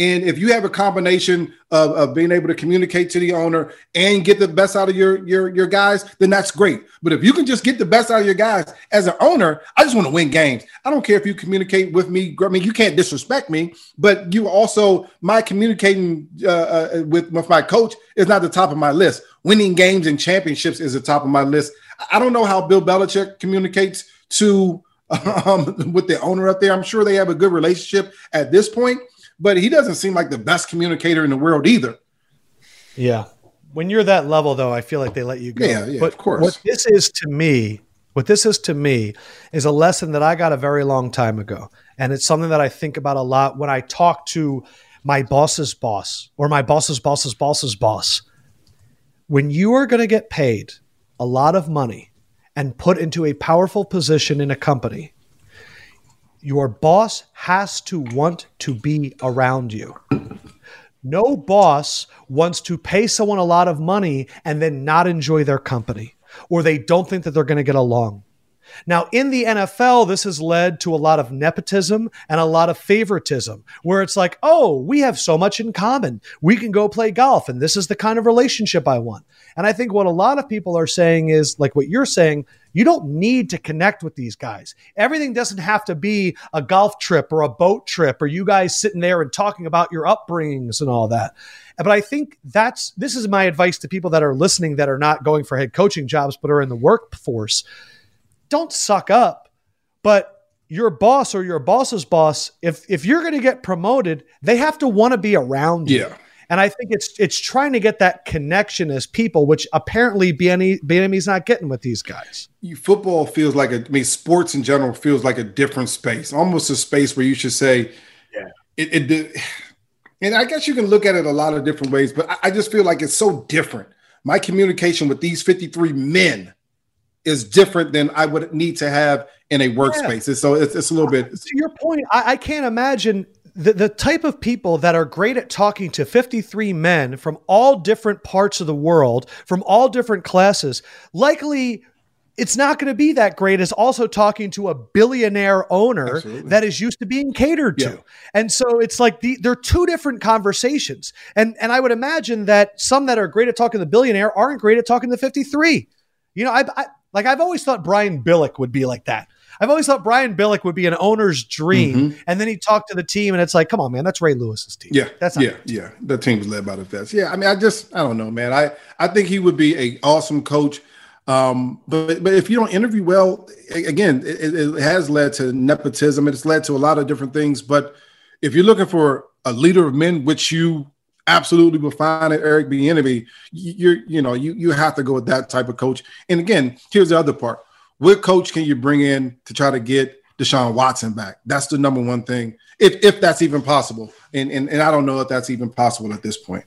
And if you have a combination of, of being able to communicate to the owner and get the best out of your, your, your guys, then that's great. But if you can just get the best out of your guys as an owner, I just want to win games. I don't care if you communicate with me. I mean, you can't disrespect me, but you also, my communicating uh, uh, with, with my coach is not the top of my list. Winning games and championships is the top of my list. I don't know how Bill Belichick communicates to um, with the owner up there. I'm sure they have a good relationship at this point but he doesn't seem like the best communicator in the world either. Yeah. When you're that level, though, I feel like they let you go. Yeah, yeah, but of course. What this is to me, what this is to me, is a lesson that I got a very long time ago, and it's something that I think about a lot when I talk to my boss's boss or my boss's boss's boss's boss. When you are going to get paid a lot of money and put into a powerful position in a company, your boss has to want to be around you. No boss wants to pay someone a lot of money and then not enjoy their company, or they don't think that they're going to get along. Now, in the NFL, this has led to a lot of nepotism and a lot of favoritism, where it's like, oh, we have so much in common. We can go play golf, and this is the kind of relationship I want. And I think what a lot of people are saying is like what you're saying, you don't need to connect with these guys. Everything doesn't have to be a golf trip or a boat trip or you guys sitting there and talking about your upbringings and all that. But I think that's this is my advice to people that are listening that are not going for head coaching jobs but are in the workforce. Don't suck up, but your boss or your boss's boss, if if you're going to get promoted, they have to want to be around you. Yeah. And I think it's it's trying to get that connection as people, which apparently Bieniemy's not getting with these guys. You, football feels like a, I mean, sports in general feels like a different space, almost a space where you should say, yeah, it. it and I guess you can look at it a lot of different ways, but I, I just feel like it's so different. My communication with these 53 men is different than I would need to have in a workspace. Yeah. So it's, it's a little bit. To your point, I, I can't imagine the, the type of people that are great at talking to 53 men from all different parts of the world, from all different classes, likely it's not going to be that great as also talking to a billionaire owner Absolutely. that is used to being catered to. Yeah. And so it's like the, they're two different conversations. And and I would imagine that some that are great at talking to the billionaire aren't great at talking to 53. You know, I, I like I've always thought Brian Billick would be like that. I've always thought Brian Billick would be an owner's dream, mm-hmm. and then he talked to the team, and it's like, come on, man, that's Ray Lewis's team. Yeah, that's yeah, yeah. The team was led by the vets. Yeah, I mean, I just, I don't know, man. I I think he would be a awesome coach. Um, but but if you don't interview well, again, it, it has led to nepotism. It's led to a lot of different things. But if you're looking for a leader of men, which you absolutely will find at Eric Bieniemy, you're you know you you have to go with that type of coach. And again, here's the other part: what coach can you bring in to try to get Deshaun Watson back? That's the number one thing, if if that's even possible. And and, and I don't know if that's even possible at this point.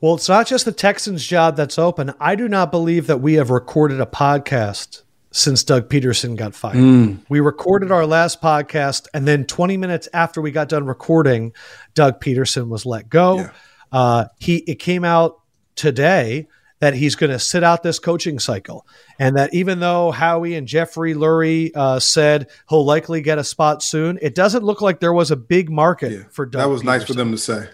Well, it's not just the Texans' job that's open. I do not believe that we have recorded a podcast since Doug Pederson got fired. Mm. We recorded our last podcast, and then 20 minutes after we got done recording, Doug Pederson was let go. Yeah. Uh, he it came out today that he's going to sit out this coaching cycle. And that even though Howie and Jeffrey Lurie uh, said he'll likely get a spot soon, it doesn't look like there was a big market yeah, for Doug. That was Pederson. nice for them to say.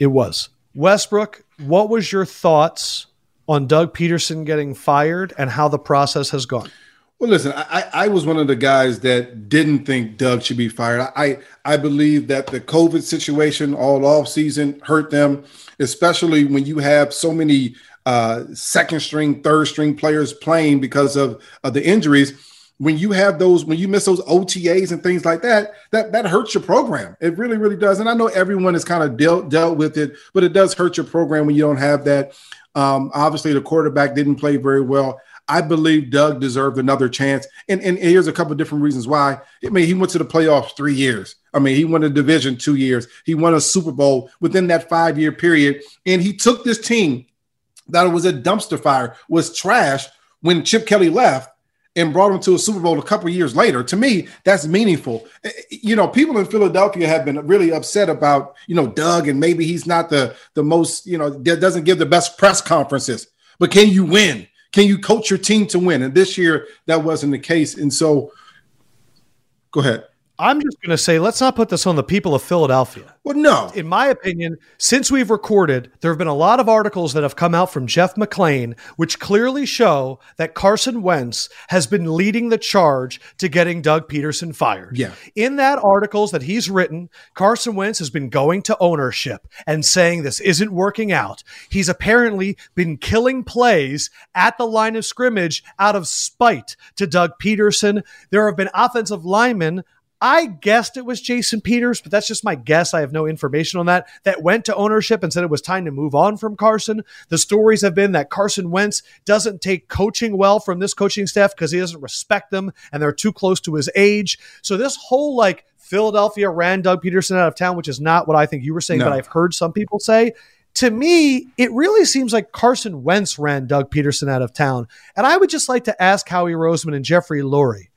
It was. Westbrook, what was your thoughts on Doug Pederson getting fired and how the process has gone? Well, listen, I, I was one of the guys that didn't think Doug should be fired. I I believe that the COVID situation all off season hurt them, especially when you have so many uh, second string, third string players playing because of, of the injuries. When you have those, when you miss those OTAs and things like that, that that hurts your program. It really, really does. And I know everyone has kind of dealt dealt with it, but it does hurt your program when you don't have that. Um, obviously, the quarterback didn't play very well. I believe Doug deserved another chance. And, and here's a couple of different reasons why. I mean, he went to the playoffs three years. I mean, he won a division two years. He won a Super Bowl within that five year period. And he took this team that was a dumpster fire, was trash when Chip Kelly left and brought him to a Super Bowl a couple years later. To me, that's meaningful. Eh, eh, you know, people in Philadelphia have been really upset about, you know, Doug and maybe he's not the the most, you know, doesn't give the best press conferences. But can you win? Can you coach your team to win? And this year, that wasn't the case. And so, go ahead. I'm just going to say, let's not put this on the people of Philadelphia. Well, no. In my opinion, since we've recorded, there have been a lot of articles that have come out from Jeff McLane, which clearly show that Carson Wentz has been leading the charge to getting Doug Pederson fired. Yeah. In that articles that he's written, Carson Wentz has been going to ownership and saying this isn't working out. He's apparently been killing plays at the line of scrimmage out of spite to Doug Pederson. There have been offensive linemen I guessed it was Jason Peters, but that's just my guess. I have no information on that. That went to ownership and said it was time to move on from Carson. The stories have been that Carson Wentz doesn't take coaching well from this coaching staff because he doesn't respect them and they're too close to his age. So this whole like Philadelphia ran Doug Pederson out of town, which is not what I think you were saying, no. but I've heard some people say. To me, it really seems like Carson Wentz ran Doug Pederson out of town. And I would just like to ask Howie Roseman and Jeffrey Lurie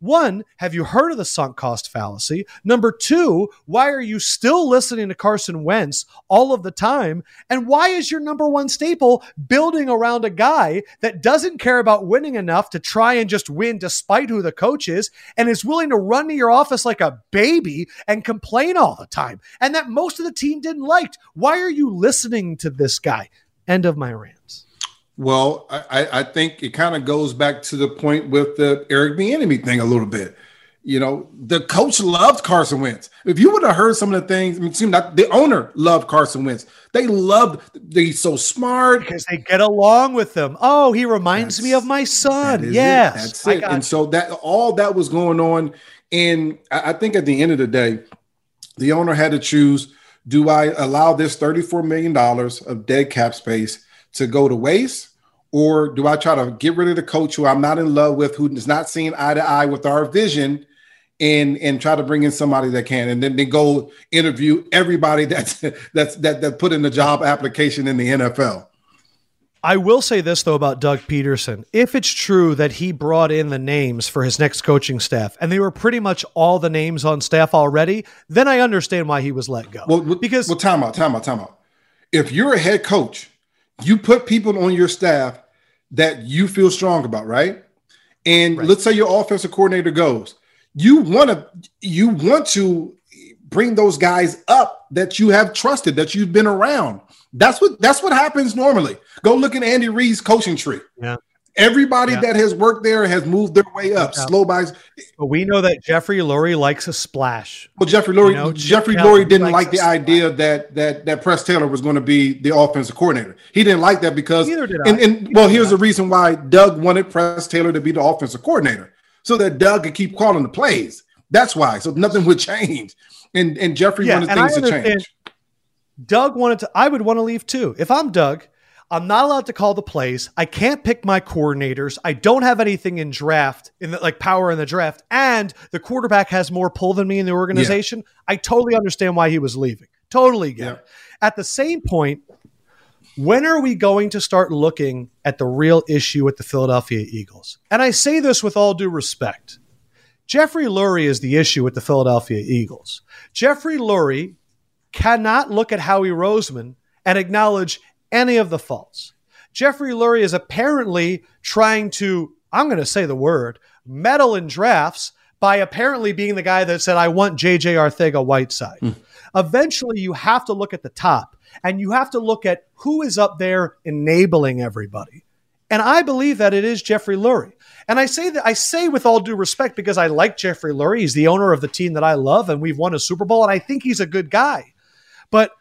one, have you heard of the sunk cost fallacy? Number two, why are you still listening to Carson Wentz all of the time? And why is your number one staple building around a guy that doesn't care about winning enough to try and just win despite who the coach is and is willing to run to your office like a baby and complain all the time? And that most of the team didn't like. Why are you listening to this guy? End of my rants. Well, I, I think it kind of goes back to the point with the Eric Bieniemy thing a little bit. You know, the coach loved Carson Wentz. If you would have heard some of the things, I mean, seemed like the owner loved Carson Wentz. They loved. He's so smart because they get along with them. Oh, he reminds that's, me of my son. Yes, it. that's it. And you. so that all that was going on, and I think at the end of the day, the owner had to choose: Do I allow this thirty-four million dollars of dead cap space? To go to waste? Or do I try to get rid of the coach who I'm not in love with, who is not seeing eye to eye with our vision, and and try to bring in somebody that can, and then they go interview everybody that's that's that that put in the job application in the NFL. I will say this though about Doug Pederson. If it's true that he brought in the names for his next coaching staff and they were pretty much all the names on staff already, then I understand why he was let go. Well, because well, time out, time out, time out. If you're a head coach you put people on your staff that you feel strong about, right? And right. let's say your offensive coordinator goes, you want to you want to bring those guys up that you have trusted, that you've been around. That's what that's what happens normally. Go look at Andy Reid's coaching tree. Yeah. Everybody yeah. that has worked there has moved their way up, yeah. slow by. But we know that Jeffrey Lurie likes a splash. Well, Jeffrey Lurie, you know, Jeffrey Lurie didn't like the idea that that that Press Taylor was going to be the offensive coordinator. He didn't like that because, Neither did and, and well, here's the reason why Doug wanted Press Taylor to be the offensive coordinator, so that Doug could keep calling the plays. That's why. So nothing would change, and and Jeffrey yeah, wanted things to change. Doug wanted to. I would want to leave too. If I'm Doug, I'm not allowed to call the plays. I can't pick my coordinators. I don't have anything in draft in the, like power in the draft, and the quarterback has more pull than me in the organization. Yeah. I totally understand why he was leaving. Totally get yeah. it. At the same point, when are we going to start looking at the real issue with the Philadelphia Eagles? And I say this with all due respect. Jeffrey Lurie is the issue with the Philadelphia Eagles. Jeffrey Lurie cannot look at Howie Roseman and acknowledge any of the faults. Jeffrey Lurie is apparently trying to, I'm going to say the word, meddle in drafts by apparently being the guy that said, I want JJ Arcega Whiteside. Mm. Eventually, you have to look at the top and you have to look at who is up there enabling everybody. And I believe that it is Jeffrey Lurie. And I say that I say with all due respect because I like Jeffrey Lurie. He's the owner of the team that I love, and we've won a Super Bowl, and I think he's a good guy. But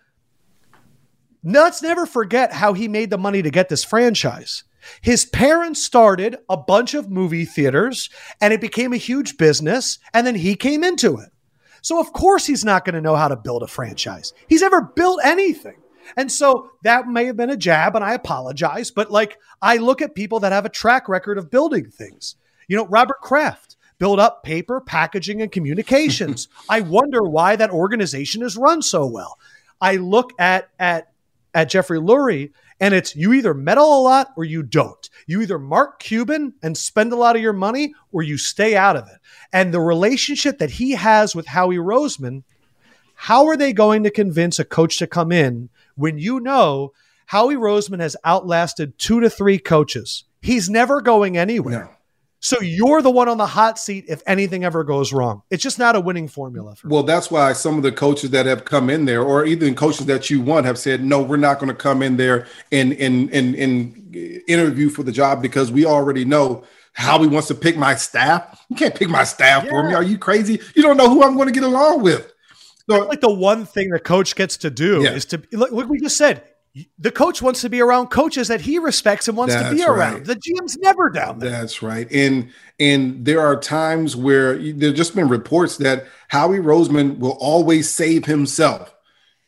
let's never forget how he made the money to get this franchise. His parents started a bunch of movie theaters and it became a huge business, and then he came into it. So, of course, he's not going to know how to build a franchise. He's never built anything. And so that may have been a jab, and I apologize, but like I look at people that have a track record of building things. You know, Robert Kraft built up paper, packaging, and communications. I wonder why that organization is run so well. I look at at at Jeffrey Lurie, and it's you either meddle a lot or you don't. You either mark Cuban and spend a lot of your money or you stay out of it. And the relationship that he has with Howie Roseman, how are they going to convince a coach to come in when you know Howie Roseman has outlasted two to three coaches? He's never going anywhere. No. So you're the one on the hot seat if anything ever goes wrong. It's just not a winning formula. well, that's why some of the coaches that have come in there, or even coaches that you want, have said, "No, we're not going to come in there and and and and interview for the job because we already know." how he wants to pick my staff. You can't pick my staff yeah. for me. Are you crazy? You don't know who I'm going to get along with. So, like the one thing the coach gets to do yeah. is to look. Like we just said, the coach wants to be around coaches that he respects and wants That's to be around. The GM's never down there. That's right. And and there are times where there's just been reports that Howie Roseman will always save himself.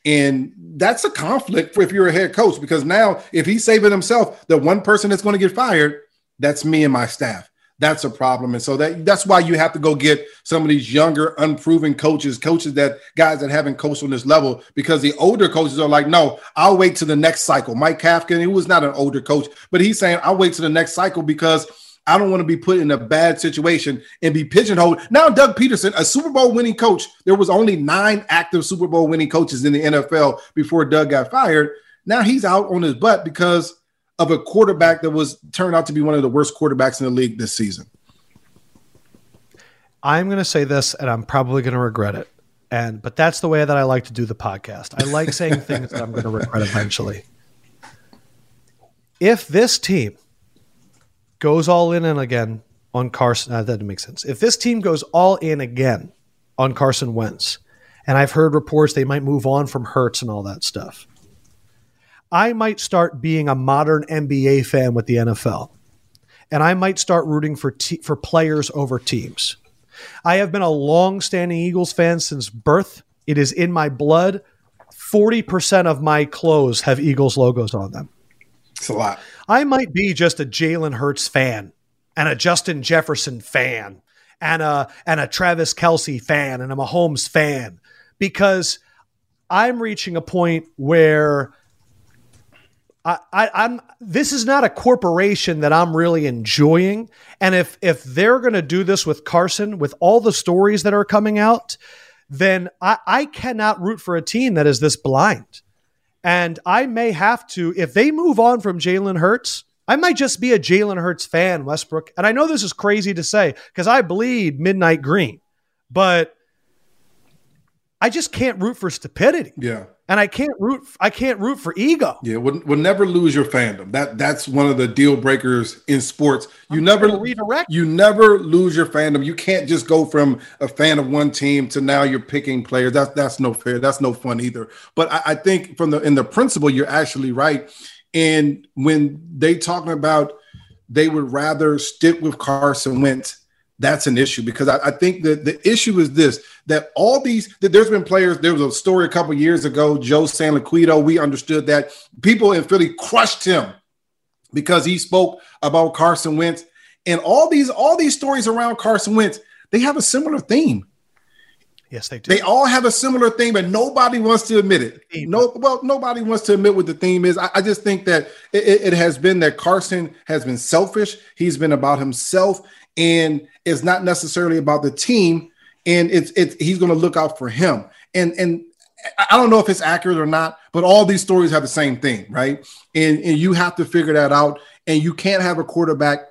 And that's a conflict for if you're a head coach because now if he's saving himself, the one person that's going to get fired, that's me and my staff that's a problem. And so that that's why you have to go get some of these younger, unproven coaches, coaches that guys that haven't coached on this level, because the older coaches are like, no, I'll wait to the next cycle. Mike Kafka, he was not an older coach, but he's saying I'll wait to the next cycle because I don't want to be put in a bad situation and be pigeonholed. Now, Doug Pederson, a Super Bowl winning coach, there was only nine active Super Bowl winning coaches in the NFL before Doug got fired. Now he's out on his butt because of a quarterback that was turned out to be one of the worst quarterbacks in the league this season. I'm going to say this, and I'm probably going to regret it. And but that's the way that I like to do the podcast. I like saying things that I'm going to regret eventually. If this team goes all in and again on Carson, uh, that doesn't make sense. If this team goes all in again on Carson Wentz, and I've heard reports they might move on from Hertz and all that stuff, I might start being a modern NBA fan with the NFL, and I might start rooting for te- for players over teams. I have been a long-standing Eagles fan since birth. It is in my blood. Forty percent of my clothes have Eagles logos on them. It's a lot. I might be just a Jalen Hurts fan and a Justin Jefferson fan and a and a Travis Kelce fan and a Mahomes fan because I'm reaching a point where I, I, I'm this is not a corporation that I'm really enjoying. And if if they're gonna do this with Carson, with all the stories that are coming out, then I, I cannot root for a team that is this blind. And I may have to, if they move on from Jalen Hurts, I might just be a Jalen Hurts fan, Westbrook. And I know this is crazy to say because I bleed midnight green, but I just can't root for stupidity. Yeah. And I can't root I can't root for ego. Yeah, we'll, we'll never lose your fandom. That that's one of the deal breakers in sports. You I'm never redirect. you never lose your fandom. You can't just go from a fan of one team to now you're picking players. That's that's no fair. That's no fun either. But I, I think from the in the principle, you're actually right. And when they talking about they would rather stick with Carson Wentz, that's an issue because I, I think that the issue is this that all these that there's been players. There was a story a couple years ago, Joe Santoliquito. We understood that people in Philly crushed him because he spoke about Carson Wentz. And all these all these stories around Carson Wentz, they have a similar theme. Yes, they do. They all have a similar theme, but nobody wants to admit it. No, well, nobody wants to admit what the theme is. I, I just think that it, it has been that Carson has been selfish. He's been about himself, and it's not necessarily about the team. And it's it's he's going to look out for him. And and I don't know if it's accurate or not, but all these stories have the same thing, right? And and you have to figure that out. And you can't have a quarterback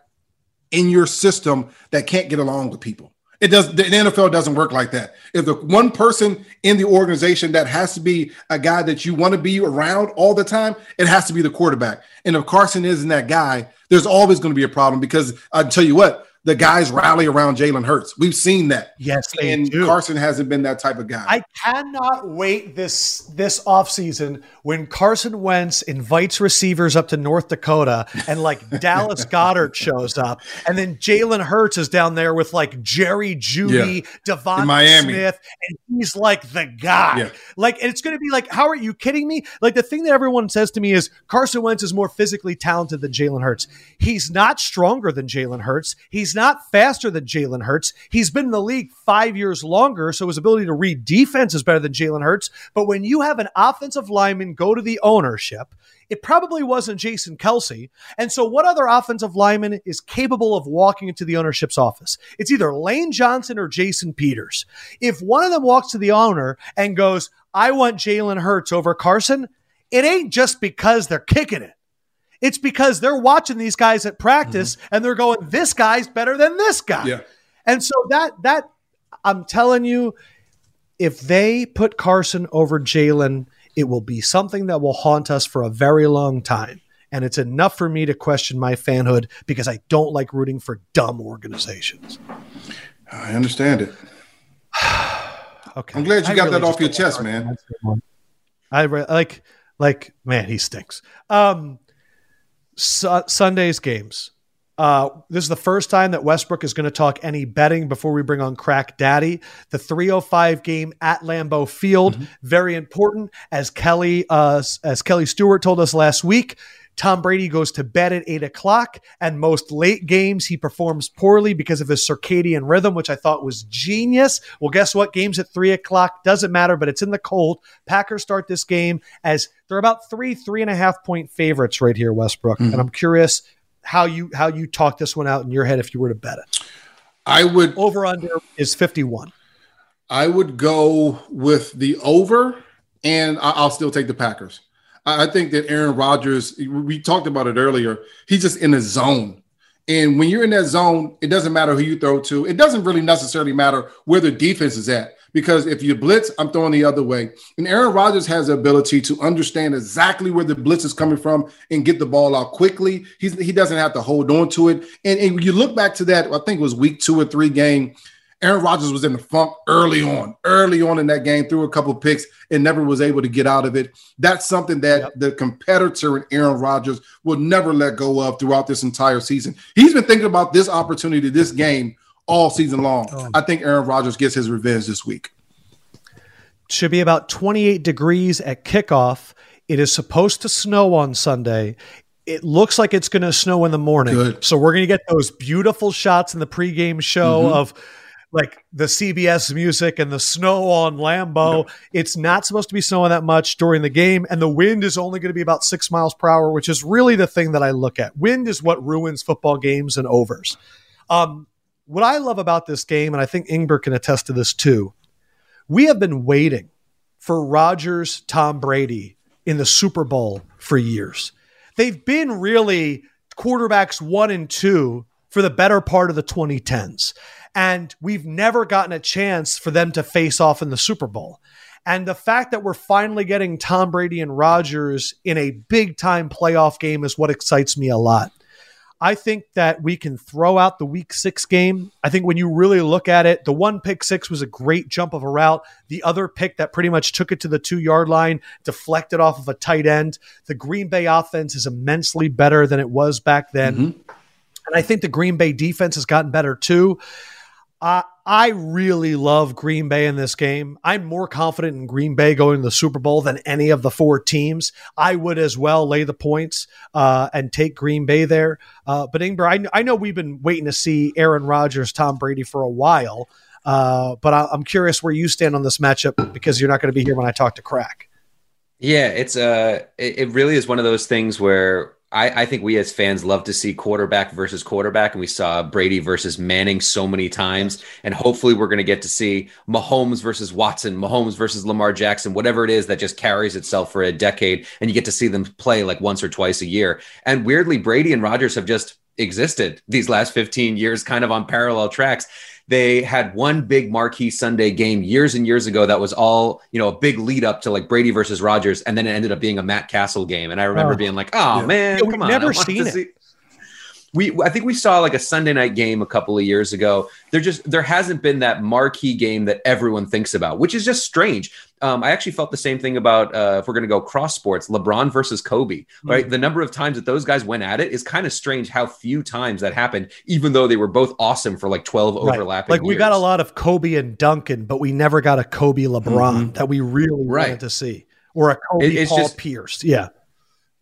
in your system that can't get along with people. It does. The NFL doesn't work like that. If the one person in the organization that has to be a guy that you want to be around all the time, it has to be the quarterback. And if Carson isn't that guy, there's always going to be a problem because I tell you what, the guys rally around Jalen Hurts. We've seen that. Yes, they and do. Carson hasn't been that type of guy. I cannot wait this this offseason when Carson Wentz invites receivers up to North Dakota and like Dallas Goedert shows up, and then Jalen Hurts is down there with like Jerry Jeudy, Devon Smith, and he's like the guy. Yeah. Like, and it's going to be like, how are you kidding me? Like the thing that everyone says to me is Carson Wentz is more physically talented than Jalen Hurts. He's not stronger than Jalen Hurts. He's not faster than Jalen Hurts. He's been in the league five years longer, so his ability to read defense is better than Jalen Hurts. But when you have an offensive lineman go to the ownership, it probably wasn't Jason Kelce. And so, what other offensive lineman is capable of walking into the ownership's office? It's either Lane Johnson or Jason Peters. If one of them walks to the owner and goes, I want Jalen Hurts over Carson, it ain't just because they're kicking it. It's because they're watching these guys at practice and they're going, this guy's better than this guy. Yeah. And so that that I'm telling you, if they put Carson over Jalen, it will be something that will haunt us for a very long time. And it's enough for me to question my fanhood because I don't like rooting for dumb organizations. I understand it. Okay. I'm glad you I got really that off your chest, man. I re- like like man, he stinks. Um Su- Sunday's games. Uh, this is the first time that Westbrook is going to talk any betting before we bring on Krack Daddy. The 305 game at Lambeau Field, very important. As Kelly, uh, as Kelly Stewart told us last week, Tom Brady goes to bed at eight o'clock, and most late games he performs poorly because of his circadian rhythm, which I thought was genius. Well, guess what? Games at three o'clock doesn't matter, but it's in the cold. Packers start this game as they're about three, three and a half point favorites right here, Westbrook. And mm-hmm. I'm curious how you how you talk this one out in your head if you were to bet it. I would over under is 51. I would go with the over, and I'll still take the Packers. I think that Aaron Rodgers, we talked about it earlier, he's just in a zone. And when you're in that zone, it doesn't matter who you throw to. It doesn't really necessarily matter where the defense is at because if you blitz, I'm throwing the other way. And Aaron Rodgers has the ability to understand exactly where the blitz is coming from and get the ball out quickly. He's, he doesn't have to hold on to it. And, and you look back to that, I think it was week two or three game Aaron Rodgers was in the funk early on, early on in that game, threw a couple picks and never was able to get out of it. That's something that yep. the competitor in Aaron Rodgers will never let go of throughout this entire season. He's been thinking about this opportunity, this game, all season long. Oh. I think Aaron Rodgers gets his revenge this week. Should be about 28 degrees at kickoff. It is supposed to snow on Sunday it looks like it's going to snow in the morning. Good. So we're going to get those beautiful shots in the pregame show mm-hmm. of like the CBS music and the snow on Lambeau. No. It's not supposed to be snowing that much during the game, and the wind is only going to be about six miles per hour, which is really the thing that I look at. Wind is what ruins football games and overs. Um, what I love about this game, and I think Ingber can attest to this too, we have been waiting for Rodgers, Tom Brady in the Super Bowl for years. They've been really quarterbacks one and two for the better part of the 2010s. And we've never gotten a chance for them to face off in the Super Bowl. And the fact that we're finally getting Tom Brady and Rodgers in a big time playoff game is what excites me a lot. I think that we can throw out the week six game. I think when you really look at it, the one pick six was a great jump of a route. The other pick that pretty much took it to the two yard line, deflected off of a tight end. The Green Bay offense is immensely better than it was back then. Mm-hmm. And I think the Green Bay defense has gotten better too. I I really love Green Bay in this game. I'm more confident in Green Bay going to the Super Bowl than any of the four teams. I would as well lay the points uh, and take Green Bay there. Uh, but Ingber, I, I, know we've been waiting to see Aaron Rodgers, Tom Brady for a while. Uh, but I, am curious where you stand on this matchup because you're not going to be here when I talk to Krack. Yeah, it's uh, it, it really is one of those things where I, I, think we as fans love to see quarterback versus quarterback, and we saw Brady versus Manning so many times. And hopefully, we're going to get to see Mahomes versus Watson, Mahomes versus Lamar Jackson, whatever it is that just carries itself for a decade, and you get to see them play like once or twice a year. And weirdly, Brady and Rodgers have just existed these last 15 years, kind of on parallel tracks. They had one big marquee Sunday game years and years ago that was all, you know, a big lead up to like Brady versus Rodgers. And then it ended up being a Matt Cassel game. And I remember oh, being like, oh, yeah. man, yeah, come on. Never seen it. See we I think we saw like a Sunday night game a couple of years ago. There just there hasn't been that marquee game that everyone thinks about, which is just strange. Um, I actually felt the same thing about uh, if we're going to go cross sports, LeBron versus Kobe. Hmm. Right, mm-hmm. the number of times that those guys went at it is kind of strange. How few times that happened, even though they were both awesome for like twelve right. overlapping. Like we years. got a lot of Kobe and Duncan, but we never got a Kobe LeBron mm-hmm. that we really right. wanted to see, or a Kobe it, Paul just, Pierce. Yeah,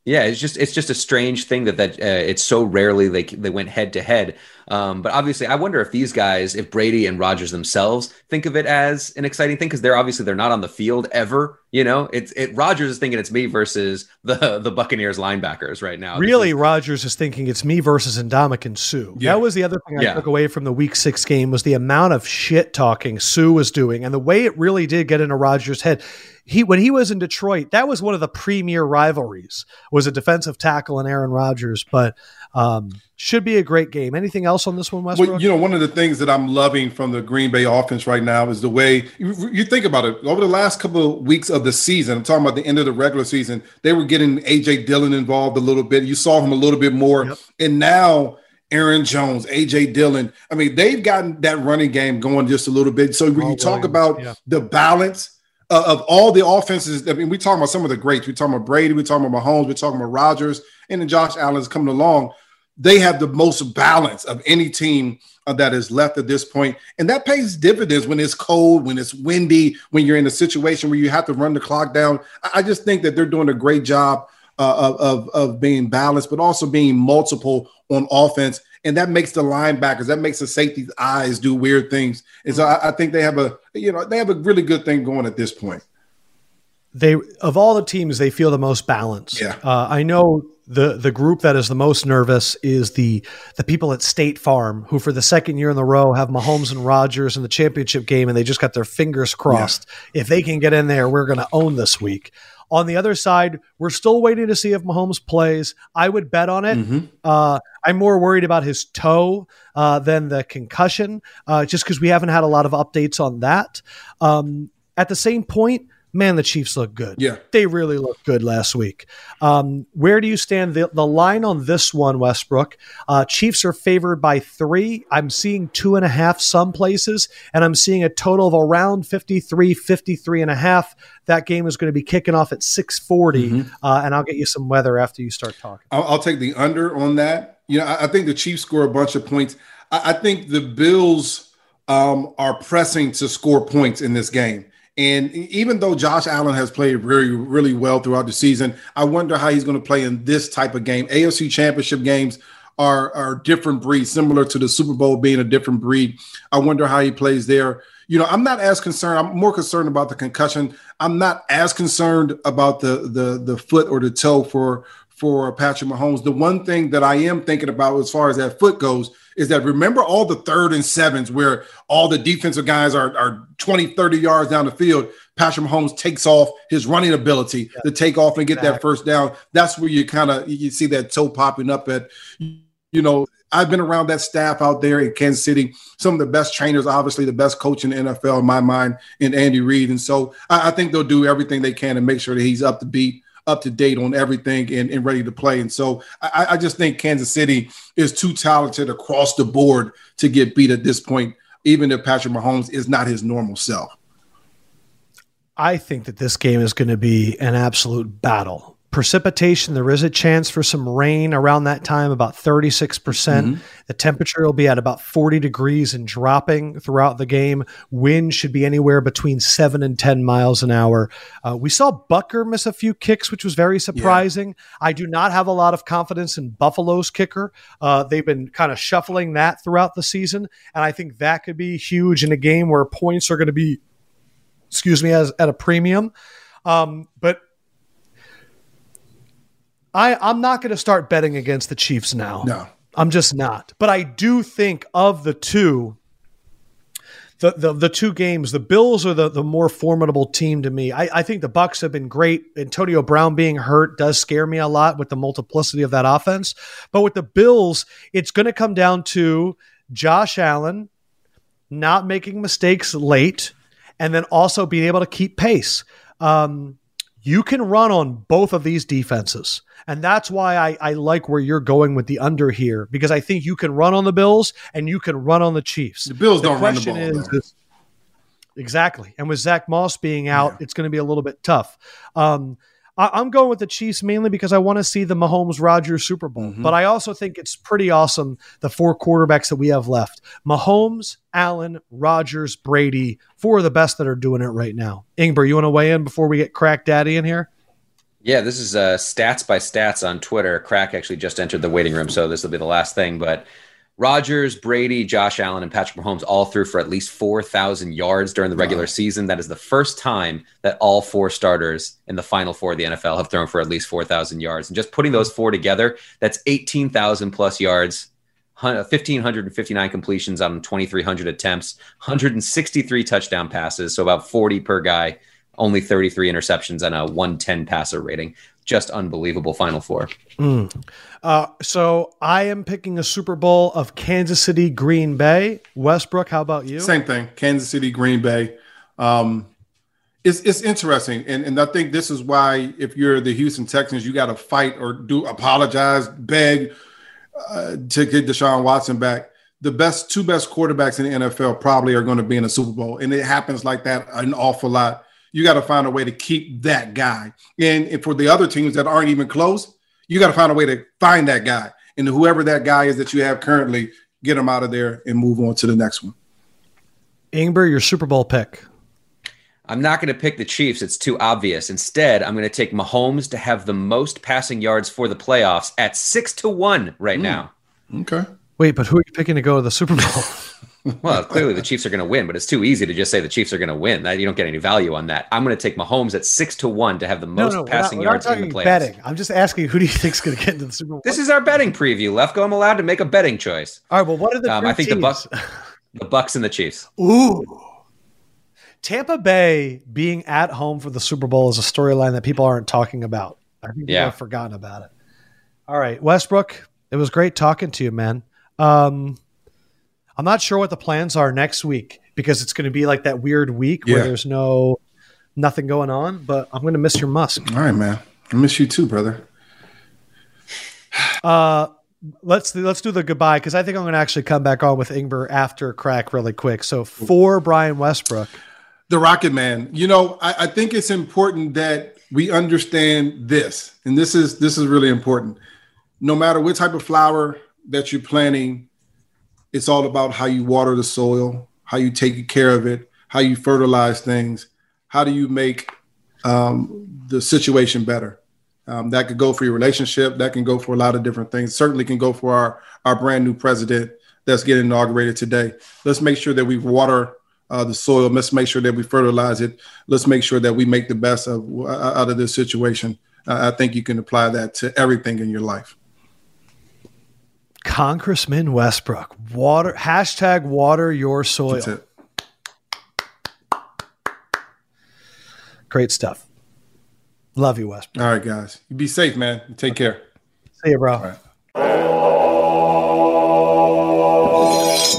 yeah, it's just it's just a strange thing that that uh, it's so rarely they they went head to head. Um, but obviously, I wonder if these guys, if Brady and Rodgers themselves think of it as an exciting thing because they're obviously they're not on the field ever. You know, it's it. Rodgers is thinking it's me versus the the Buccaneers linebackers right now. Really, is, Rodgers is thinking it's me versus Ndamukong Suh. Yeah. That was the other thing I yeah. took away from the Week Six game was the amount of shit talking Suh was doing and the way it really did get into Rodgers' head he when he was in Detroit, that was one of the premier rivalries. Was a defensive tackle and Aaron Rodgers, but um, should be a great game. Anything else on this one, Westbrook? Well, you know, one of the things that I'm loving from the Green Bay offense right now is the way you, you think about it. Over the last couple of weeks of the season, I'm talking about the end of the regular season, they were getting AJ Dillon involved a little bit. You saw him a little bit more, yep. and now. Aaron Jones, AJ Dillon. I mean, they've gotten that running game going just a little bit. So when oh, you talk Williams. about yeah. the balance uh, of all the offenses, I mean, we talking about some of the greats. We talking about Brady, we talking about Mahomes, we're talking about Rodgers, and then Josh Allen's coming along. They have the most balance of any team uh, that is left at this point, and that pays dividends when it's cold, when it's windy, when you're in a situation where you have to run the clock down. I, just think that they're doing a great job uh, of, of being balanced, but also being multiple on offense and that makes the linebackers, that makes the safety's eyes do weird things. And so I, I think they have a, you know, they have a really good thing going at this point they of all the teams they feel the most balanced. Yeah. Uh, I know the the group that is the most nervous is the the people at State Farm, who for the second year in the row have Mahomes and Rodgers in the championship game, and they just got their fingers crossed. Yeah. If they can get in there, we're going to own this week. On the other side, we're still waiting to see if Mahomes plays. I would bet on it. Mm-hmm. Uh, I'm more worried about his toe uh, than the concussion, uh, just because we haven't had a lot of updates on that. Um, at the same point, man, the Chiefs look good. Yeah. They really looked good last week. Um, where do you stand? The, the line on this one, Westbrook, uh, Chiefs are favored by three. I'm seeing two and a half some places, and I'm seeing a total of around 53, 53 and a half. That game is going to be kicking off at 640, mm-hmm. uh, and I'll get you some weather after you start talking. I'll, I'll take the under on that. You know, I, I, think the Chiefs score a bunch of points. I, I think the Bills um, are pressing to score points in this game. And even though Josh Allen has played very, really well throughout the season, I wonder how he's going to play in this type of game. AFC championship games are, are different breed, similar to the Super Bowl being a different breed. I wonder how he plays there. You know, I'm not as concerned. I'm more concerned about the concussion. I'm not as concerned about the the the foot or the toe for for Patrick Mahomes. The one thing that I am thinking about as far as that foot goes is that remember all the third and sevens where all the defensive guys are, are 20, 30 yards down the field. Patrick Mahomes takes off his running ability yeah. to take off and get exactly. that first down. That's where you kind of you see that toe popping up at, you know, I've been around that staff out there in Kansas City. Some of the best trainers, obviously the best coach in the NFL in my mind, in Andy Reid. And so I, I think they'll do everything they can to make sure that he's up to beat up to date on everything and, and ready to play. And so I, I just think Kansas City is too talented across the board to get beat at this point, even if Patrick Mahomes is not his normal self. I think that this game is going to be an absolute battle precipitation there is a chance for some rain around that time about 36%. Mm hmm the temperature will be at about 40 degrees and dropping throughout the game. Wind should be anywhere between 7 and 10 miles an hour. Uh, we saw Bucker miss a few kicks which was very surprising. Yeah. i do not have a lot of confidence in buffalo's kicker. Uh, they've been kind of shuffling that throughout the season and i think that could be huge in a game where points are going to be excuse me as at a premium. Um, but I, I'm not going to start betting against the Chiefs now. No. I'm just not. But I do think of the two, the, the, the two games, the Bills are the, the more formidable team to me. I, I think the Bucs have been great. Antonio Brown being hurt does scare me a lot with the multiplicity of that offense. But with the Bills, it's going to come down to Josh Allen not making mistakes late and then also being able to keep pace. Um, you can run on both of these defenses. And that's why I, I like where you're going with the under here because I think you can run on the Bills and you can run on the Chiefs. The Bills the don't run the ball. Is, is, exactly. And with Zach Moss being out, yeah. it's going to be a little bit tough. Um, I, am going with the Chiefs mainly because I want to see the Mahomes Rodgers Super Bowl. Mm-hmm. But I also think it's pretty awesome the four quarterbacks that we have left Mahomes, Allen, Rodgers, Brady, four of the best that are doing it right now. Ingber, you want to weigh in before we get Krack Daddy in here? Yeah, this is uh, stats by stats on Twitter. Krack actually just entered the waiting room, so this will be the last thing. But Rodgers, Brady, Josh Allen, and Patrick Mahomes all threw for at least 4,000 yards during the regular wow. season. That is the first time that all four starters in the final four of the NFL have thrown for at least 4,000 yards. And just putting those four together, that's 18,000 plus yards, 1,559 uh, completions on 2,300 attempts, 163 touchdown passes, so about 40 per guy, only 33 interceptions, and a 110 passer rating just unbelievable Final Four. Mm. Uh, so I am picking a Super Bowl of Kansas City, Green Bay. Westbrook, how about you? Same thing. Kansas City, Green Bay. Um, it's it's interesting, and and I think this is why if you're the Houston Texans, you got to fight or do apologize, beg uh, to get Deshaun Watson back. The best two best quarterbacks in the NFL probably are going to be in a Super Bowl, and it happens like that an awful lot you got to find a way to keep that guy. And, and for the other teams that aren't even close, you got to find a way to find that guy. And whoever that guy is that you have currently, get him out of there and move on to the next one. Ingber, your Super Bowl pick. I'm not going to pick the Chiefs. It's too obvious. Instead, I'm going to take Mahomes to have the most passing yards for the playoffs at six to one right mm. now. Okay. Wait, but who are you picking to go to the Super Bowl? Well, clearly the Chiefs are going to win, but it's too easy to just say the Chiefs are going to win. That you don't get any value on that. I'm going to take Mahomes at six to one to have the most no, no, passing we're not, yards we're in not the talking playoffs. betting. I'm just asking who do you think's going to get into the Super Bowl? This is our betting preview, Lefkoe. I'm allowed to make a betting choice. All right. Well, what are the? Um, I think the? Bucs, the Bucs and the Chiefs. Ooh. Tampa Bay being at home for the Super Bowl is a storyline that people aren't talking about. I think people Yeah. have forgotten about it. All right, Westbrook, it was great talking to you, man. Um, I'm not sure what the plans are next week because it's going to be like that weird week where there's no nothing going on. But I'm going to miss your musk. All right, man. I miss you too, brother. Uh, let's let's do the goodbye because I think I'm going to actually come back on with Ingber after crack really quick. So for Brian Westbrook, The Rocket Man. You know, I, I think it's important that we understand this, and this is this is really important. No matter what type of flower that you're planting, it's all about how you water the soil, how you take care of it, how you fertilize things, how do you make um, the situation better. Um, that could go for your relationship. That can go for a lot of different things. Certainly can go for our our brand new president that's getting inaugurated today. Let's make sure that we water uh, the soil. Let's make sure that we fertilize it. Let's make sure that we make the best of uh, out of this situation. Uh, I think you can apply that to everything in your life. Congressman Westbrook, water hashtag water your soil. That's it. Great stuff. Love you, Westbrook. All right, guys. You be safe, man. Take care. See you, bro. right.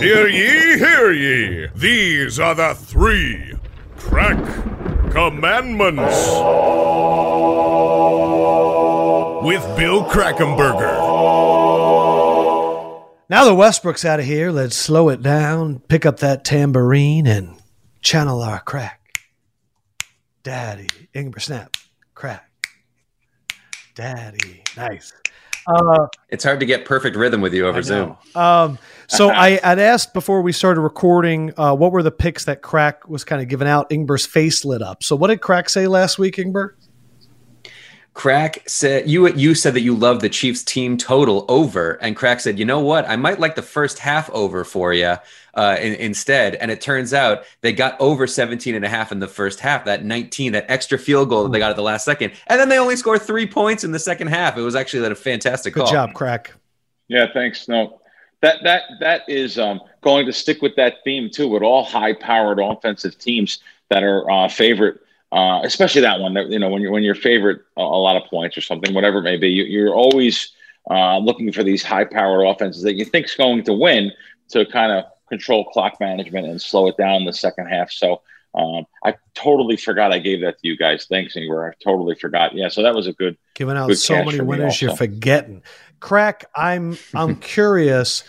Hear ye, hear ye. These are the three crack commandments. With Bill Krackomberger. Now the Westbrook's out of here, let's slow it down, pick up that tambourine, and channel our crack. Daddy, Ingber Snap, crack. Daddy, nice. Uh, It's hard to get perfect rhythm with you over Zoom. Um, so I had asked before we started recording, uh, what were the picks that Krack was kind of giving out? Ingber's face lit up. So what did Krack say last week, Ingber? Krack said you you said that you love the Chiefs team total over, and Krack said, you know what, I might like the first half over for you uh, in, instead. And it turns out they got over 17 and a half in the first half, that 19, that extra field goal that they got at the last second. And then they only scored three points in the second half. It was actually that a fantastic Good call. job, Krack. Yeah, thanks. No, that that that is um, going to stick with that theme too. With all high-powered offensive teams that are uh, favorite, uh, especially that one. That you know when you're when you're favorite a, a lot of points or something, whatever it may be, you, you're always uh, looking for these high-powered offenses that you think's going to win to kind of control clock management and slow it down in the second half. So. Um, I totally forgot I gave that to you guys. Thanks, Ingber. I totally forgot. Yeah, so that was a good. Giving out Good so many winners, you're forgetting. Krack, I'm I'm curious.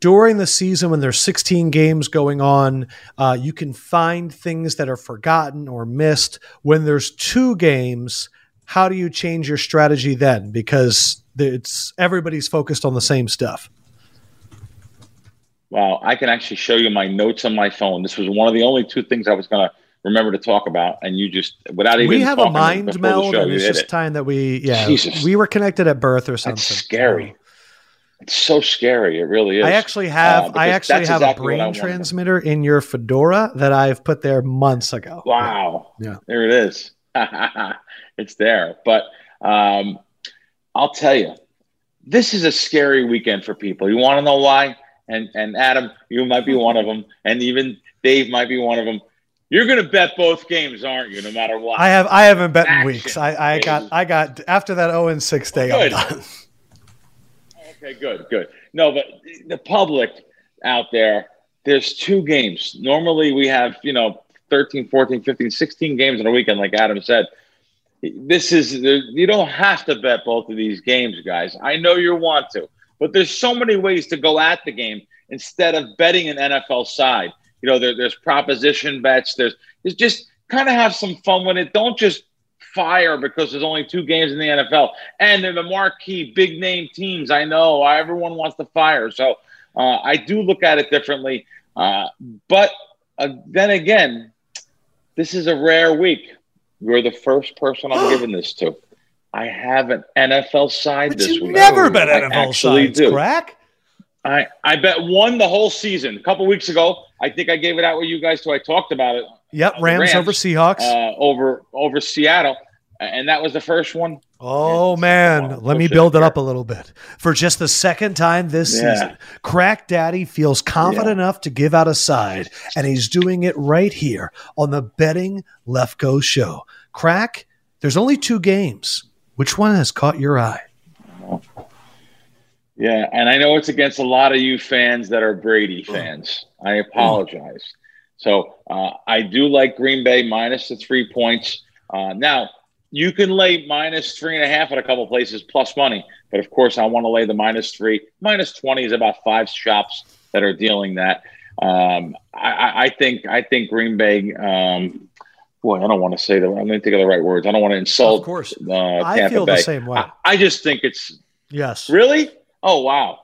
During the season, when there's 16 games going on, uh, you can find things that are forgotten or missed. When there's two games, how do you change your strategy then? Because it's everybody's focused on the same stuff. Wow, I can actually show you my notes on my phone. This was one of the only two things I was going to remember to talk about, and you just without even we have a mind meld, show, and it's just it. time that we, yeah, Jesus. we were connected at birth or something. That's scary. It's so scary. It really is. I actually have, Uh, I actually have exactly a brain transmitter in your fedora that I've put there months ago. Wow. Yeah. There it is. it's there. But um, I'll tell you, this is a scary weekend for people. You want to know why? And and Adam, you might be one of them, and even Dave might be one of them. You're going to bet both games, aren't you? No matter what. I have I haven't bet in weeks. I, I got. I got after that 0 and 6 day I'm done. Okay, good, good. No, but the public out there, there's two games. Normally we have, you know, 13, 14, 15, 16 games in a weekend, like Adam said. This is, you don't have to bet both of these games, guys. I know you want to, but there's so many ways to go at the game instead of betting an NFL side. You know, there, there's proposition bets. There's, there's just kind of have some fun with it. Don't just fire because there's only two games in the NFL and they're the marquee big name teams. I know everyone wants to fire. So uh, I do look at it differently. Uh, but uh, then again, this is a rare week. You're the first person I'm giving this to. I have an NFL side But this you week. never bet I NFL actually sides, do. crack. I I bet one the whole season. A couple weeks ago, I think I gave it out with you guys too. I talked about it. Yep, Uh, Rams, Rams, over Seahawks. uh, over over Seattle, and that was the first one. oh it's- man, well, let me push it build it up a little bit. For just the second time this Yeah. season, Krack Daddy feels confident enough to give out a side, and he's doing it right here on the Betting Lefkoe show. Krack, there's only two games. Which one has caught your eye? Yeah, and I know it's against a lot of you fans that are Brady fans. I apologize. So uh, I do like Green Bay minus the three points. Uh, now you can lay minus three and a half at a couple places plus money, but of course I want to lay the minus three. Minus twenty is about five shops that are dealing that. Um, I, I- think I think Green Bay. Um, boy, I don't want to say the. I'm going to think of the right words. I don't want to insult. Of course. uh, I Tampa feel Bay. the same way. I, I just think it's Yes. Really? Oh wow.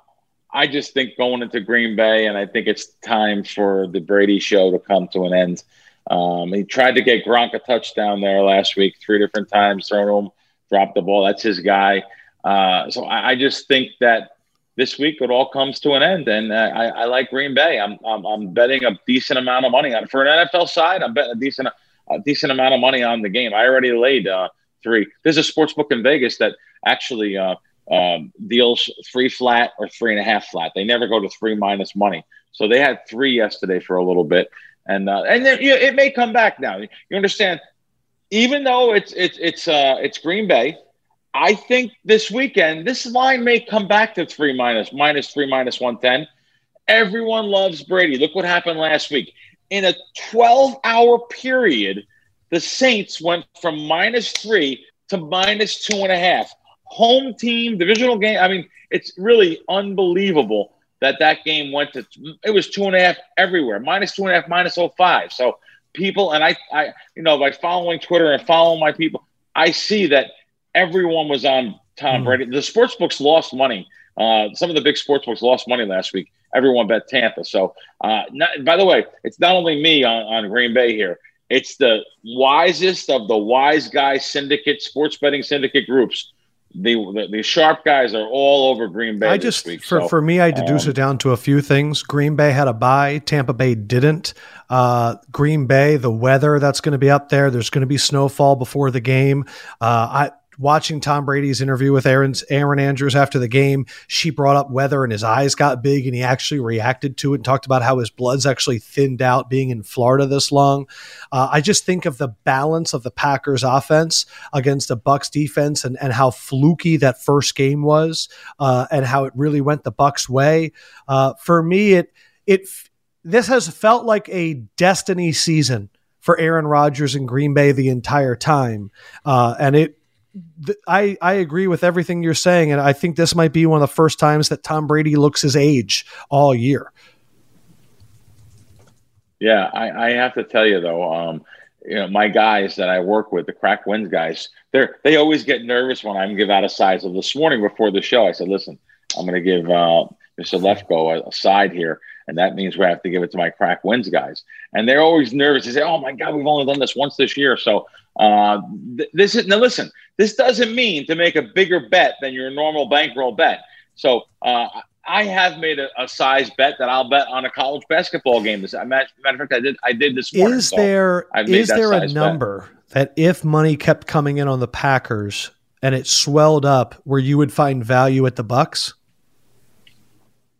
I just think going into Green Bay, and I think it's time for the Brady show to come to an end. Um, he tried to get Gronk a touchdown there last week, three different times, thrown him, dropped the ball. That's his guy. Uh, so I, I just think that this week it all comes to an end, and I, I like Green Bay. I'm, I'm I'm betting a decent amount of money on for an NFL side. I'm betting a decent a decent amount of money on the game. I already laid uh, three. There's a sports book in Vegas that actually uh, um, deals three flat or three and a half flat. They never go to three minus money. So they had three yesterday for a little bit, and uh, and then, you know, it may come back now. You understand? Even though it's it's it's uh, it's Green Bay, I think this weekend this line may come back to three minus minus three minus one ten. Everyone loves Brady. Look what happened last week. In a 12 hour period, the Saints went from minus three to minus two and a half. Home team, divisional game. I mean, it's really unbelievable that that game went to, it was two and a half everywhere, minus two and a half minus oh five So people, and I, I, you know, by following Twitter and following my people, I see that everyone was on Tom Mm. Brady. The sports books lost money. Uh, some of the big sports books lost money last week. Everyone bet Tampa. So, uh, not, by the way, it's not only me on, on Green Bay here. It's the wisest of the wise guy syndicate, sports betting syndicate groups. The, the, sharp guys are all over Green Bay I just week. for so, for me, I deduce um, it down to a few things. Green Bay had a bye. Tampa Bay didn't. Uh, Green Bay, the weather that's going to be up there. There's going to be snowfall before the game. Uh, I watching Tom Brady's interview with Erin's Erin Andrews after the game. She brought up weather, and his eyes got big, and he actually reacted to it and talked about how his blood's actually thinned out being in Florida this long. Uh, I just think of the balance of the Packers offense against the Bucs defense and, and how fluky that first game was uh, and how it really went the Bucs way. Uh, for me, it it this has felt like a destiny season for Aaron Rodgers and Green Bay the entire time, uh, and it. Th- I, I agree with everything you're saying, and I think this might be one of the first times that Tom Brady looks his age all year. Yeah, I, I have to tell you though, um, you know, my guys that I work with, the crack wins guys, they're they always get nervous when I give out a size. So this morning before the show, I said, "Listen, I'm going to give uh, Mr. Lefkoe a, a side here, and that means we have to give it to my crack wins guys." And they're always nervous. They say, "Oh my God, we've only done this once this year." So uh, th- this is now. Listen, this doesn't mean to make a bigger bet than your normal bankroll bet. So uh, I have made a, a size bet that I'll bet on a college basketball game. This matter, matter of fact, I did. I did this morning. Is So there is there a size bet. number that if money kept coming in on the Packers and it swelled up, where you would find value at the Bucs?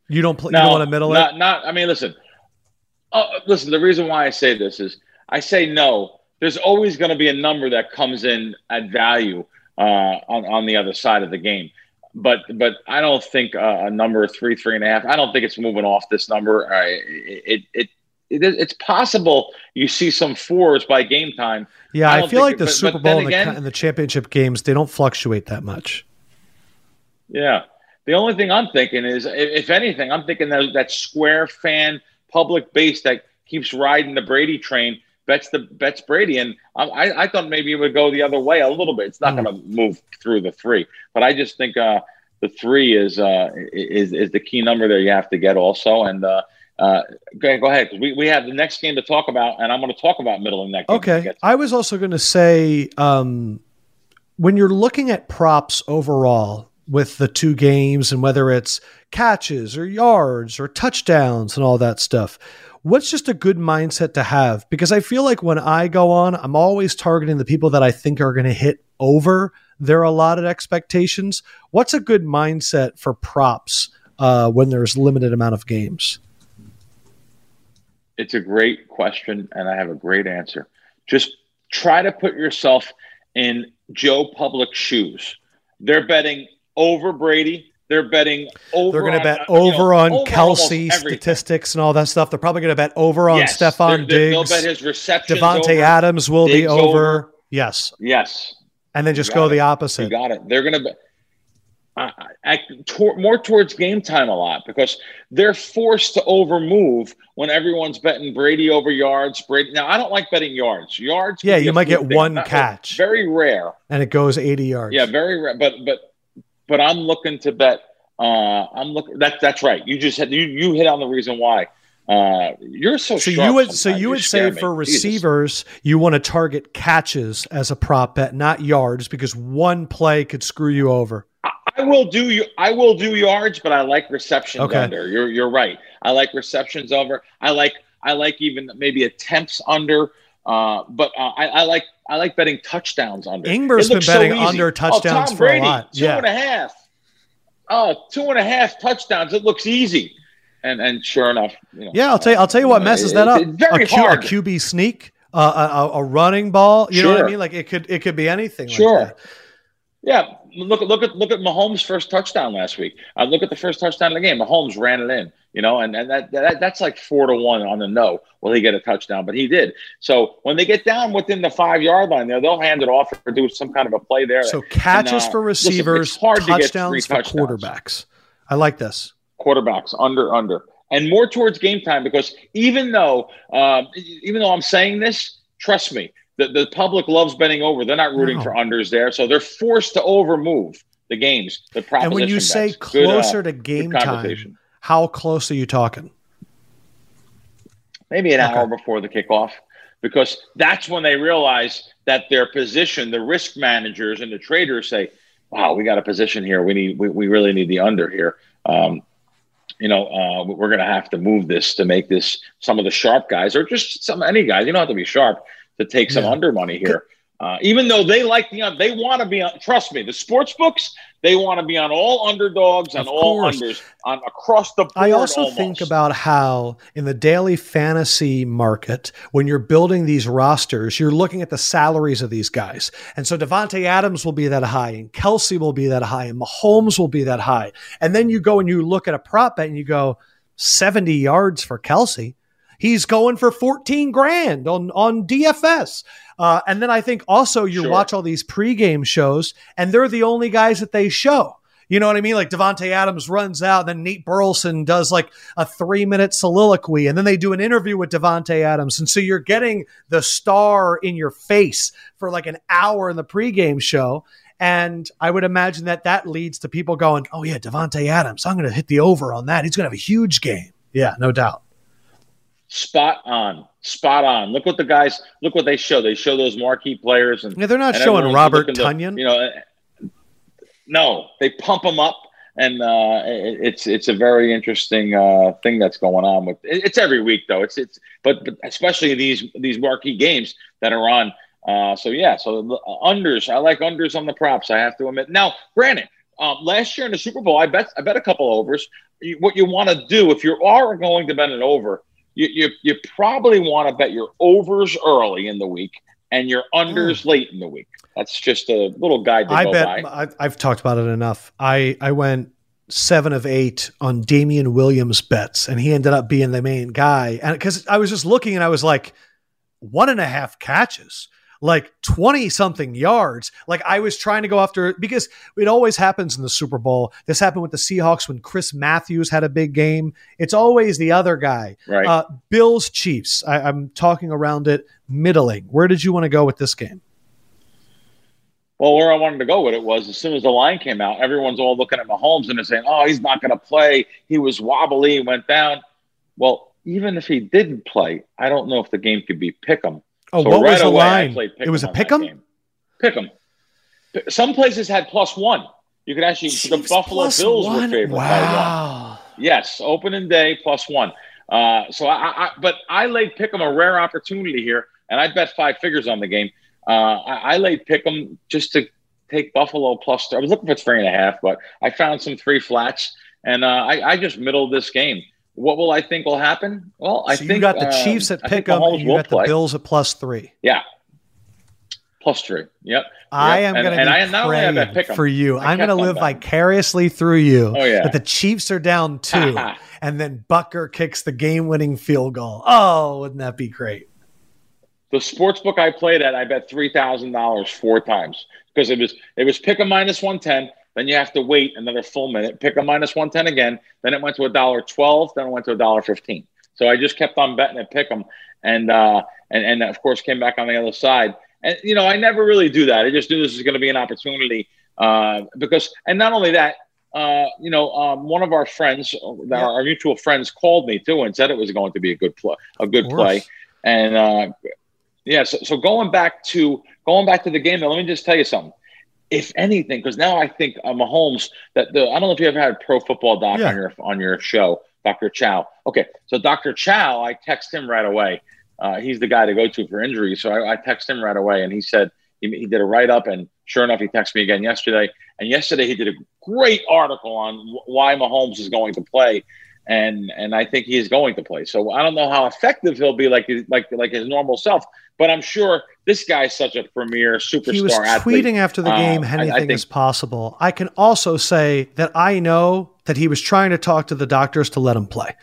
You don't pl- you don't want to middle not, it. Not. I mean, listen. Uh, listen. The reason why I say this is I say no. There's always going to be a number that comes in at value uh, on on the other side of the game. But but I don't think uh, a number three three and a half. I don't think it's moving off this number. Uh, it, it it it's possible you see some fours by game time. Yeah, I I, feel like the Super but Bowl and the, again- and the championship games they don't fluctuate that much. Yeah. The only thing I'm thinking is, if, anything, I'm thinking that that square fan public base that keeps riding the Brady train bets the bets Brady, and I, I, thought maybe it would go the other way a little bit. It's not Hmm. going to move through the three, but I just think uh, the three is uh, is is the key number there you have to get also. And uh, uh, go, go ahead, we we have the next game to talk about, and I'm going to talk about middle and neck. Okay. I was also going to say um, when you're looking at props overall, with the two games and whether it's catches or yards or touchdowns and all that stuff. What's just a good mindset to have? Because I feel like when I go on, I'm always targeting the people that I think are going to hit over their allotted expectations. What's a good mindset for props uh, when there's limited amount of games? It's a great question, and I have a great answer. Just try to put yourself in Joe Public's shoes. They're betting over Brady. They're betting over. They're going to bet over you know, on over Kelce statistics and all that stuff. They're probably going to bet over on Yes, Stefon they're- They'll Diggs. bet his receptions. Davante over. Adams will be over. over. Yes. Yes, And then just go got the it. you opposite. got it. They're going to bet. Uh, I, tor- more towards game time a lot because they're forced to overmove when everyone's betting Brady over yards. Brady. Now I don't like betting yards. Yards. Yeah, you might get thing. one Not- catch. Very rare. And it goes 80 yards. Yeah, very rare. But but but I'm looking to bet. Uh, I'm looking. That that's right. You just had you you hit on the reason why. Uh, you're so. So you would so you You would say me. for Jesus. receivers you want to target catches as a prop bet, not yards, because one play could screw you over. I will do you. I will do yards, but I like receptions Okay. under. You're you're right. I like receptions over. I like I like even maybe attempts under. Uh, but uh, I, I like I like betting touchdowns under. Ingber's been betting easy. under touchdowns oh, for a lot. Two Yeah. and a half. Oh, two and a half touchdowns. It looks easy, and and sure enough, you know, Yeah, I'll tell you. I'll tell you what messes it- that up. A, Q, a hard. QB sneak, uh, a, a running ball. You know what I mean? Like it could it could be anything. like Sure. that. Yeah, look at look at look at Mahomes' first touchdown last week. Uh, look at the first touchdown of the game. Mahomes ran it in, you know, and, and that, that that's like four to one on the no. Will he get a touchdown? But he did. So when they get down within the five yard line, there they'll hand it off or do some kind of a play there. So catches And, uh, for listen, receivers, hard to get touchdowns for touchdowns. quarterbacks. I like this. quarterbacks under under and more towards game time because even though um, even though I'm saying this, trust me, the, the public loves betting over. They're not rooting No. for unders there, so they're forced to overmove the games. The proposition And when you say bets. Good, uh, closer to game time, how close are you talking? maybe an Okay. hour before the kickoff, because that's when they realize that their position, the risk managers and the traders say, "Wow, we got a position here. We need, we, we really need the under here." Um, you know, uh, we're going to have to move this to make this some of the sharp guys, or just some any guys. You don't have to be sharp to take some Yeah. under money here. Uh, even though they like the, they want to be on. Trust me, the sports books they want to be on all underdogs and all unders on across the board. I also almost. think about how in the daily fantasy market, when you're building these rosters, you're looking at the salaries of these guys. And so Davante Adams will be that high, and Kelce will be that high, and Mahomes will be that high. And then you go and you look at a prop bet and you go, 70 yards for Kelce. He's going for 14 grand on, on DFS. Uh, and then I think also you Sure. watch all these pregame shows, and they're the only guys that they show. You know what I mean? Like Davante Adams runs out, then Nate Burleson does like a three minute soliloquy, and then they do an interview with Davante Adams, and so you're getting the star in your face for like an hour in the pregame show. And I would imagine that that leads to people going, "Oh yeah, Davante Adams, I'm going to hit the over on that. He's going to have a huge game." Yeah, no doubt. Spot on. Spot on. Look what the guys look what they show. They show those marquee players and Yeah, they're not showing Robert Tonyan. you know, eh, no, they pump them up, and uh, it- it's it's a very interesting uh, thing that's going on with. it- It's every week though. It's it's but, but especially these these marquee games that are on. Uh, so yeah, so the unders. I like unders on the props. I have to admit. Now, granted, um, last year in the Super Bowl, I bet I bet a couple overs. What you want to do if you are going to bet an over, you you, you probably want to bet your overs early in the week and your unders late in the week. That's just a little guide to Mm. I go bet by. I, I've talked about it enough. I I went seven of eight on Damian Williams bets, and he ended up being the main guy. And because I was just looking, and I was like, one and a half catches, like twenty something yards. Like I was trying to go after because it always happens in the Super Bowl. This happened with the Seahawks when Chris Matthews had a big game. It's always the other guy. Right. Uh, Bills Chiefs. I, I'm talking around it middling. Where did you want to go with this game? Well, where I wanted to go with it was as soon as the line came out, everyone's all looking at Mahomes and they're saying, "Oh, he's not going to play. He was wobbly, went down." Well, even if he didn't play, I don't know if the game could be pick 'em. Oh, So what was right the away, line? It was a pick 'em. Pick 'em. Some places had plus one. You could actually Chiefs the Buffalo Bills one? were favored by one. Wow. Yes, opening day plus one. Uh, so I, I, but I laid pick 'em a rare opportunity here, and I bet five figures on the game. Uh, I, I laid pick 'em just to take Buffalo plus. I was looking for three and a half, but I found some three flats, and uh, I, I just middled this game. What will I think will happen? Well, I so think you got the um, Chiefs at I think pick 'em, and you got the play. Bills at plus three. Yeah, plus three. Yep. I Yep. am going to and be I- have I praying pick for you. I I'm going to live vicariously through you. Oh, yeah. That the Chiefs are down two, and then Butker kicks the game-winning field goal. Oh, wouldn't that be great? The sports book I played at, I bet three thousand dollars four times because it was it was pick a minus one ten. Then you have to wait another full minute. Pick a minus one ten again. Then it went to a dollar twelve. Then it went to a dollar fifteen. So I just kept on betting at pick 'em, and uh, and and of course came back on the other side. And you know I never really do that. I just knew this was going to be an opportunity uh, because and not only that. Uh, you know, um, one of our friends, uh, Yeah. our mutual friends, called me too and said it was going to be a good play, a good play. And uh, yeah, so, so going back to going back to the game, now, let me just tell you something. If anything, because now I think uh, Mahomes that the I don't know if you ever had a Pro Football Doc Yeah. on your on your show, Dr. Chao. Okay, so Dr. Chao, I text him right away. Uh, he's the guy to go to for injuries, so I, I text him right away, and he said he, he did a write up, and sure enough, he texted me again yesterday. And yesterday he did a great article on wh- why Mahomes is going to play, and and I think he is going to play. So I don't know how effective he'll be, like his- like like his normal self, but I'm sure this guy's such a premier superstar He was athlete. tweeting after the Uh, game, I- I anything think- is possible. I can also say that I know that he was trying to talk to the doctors to let him play,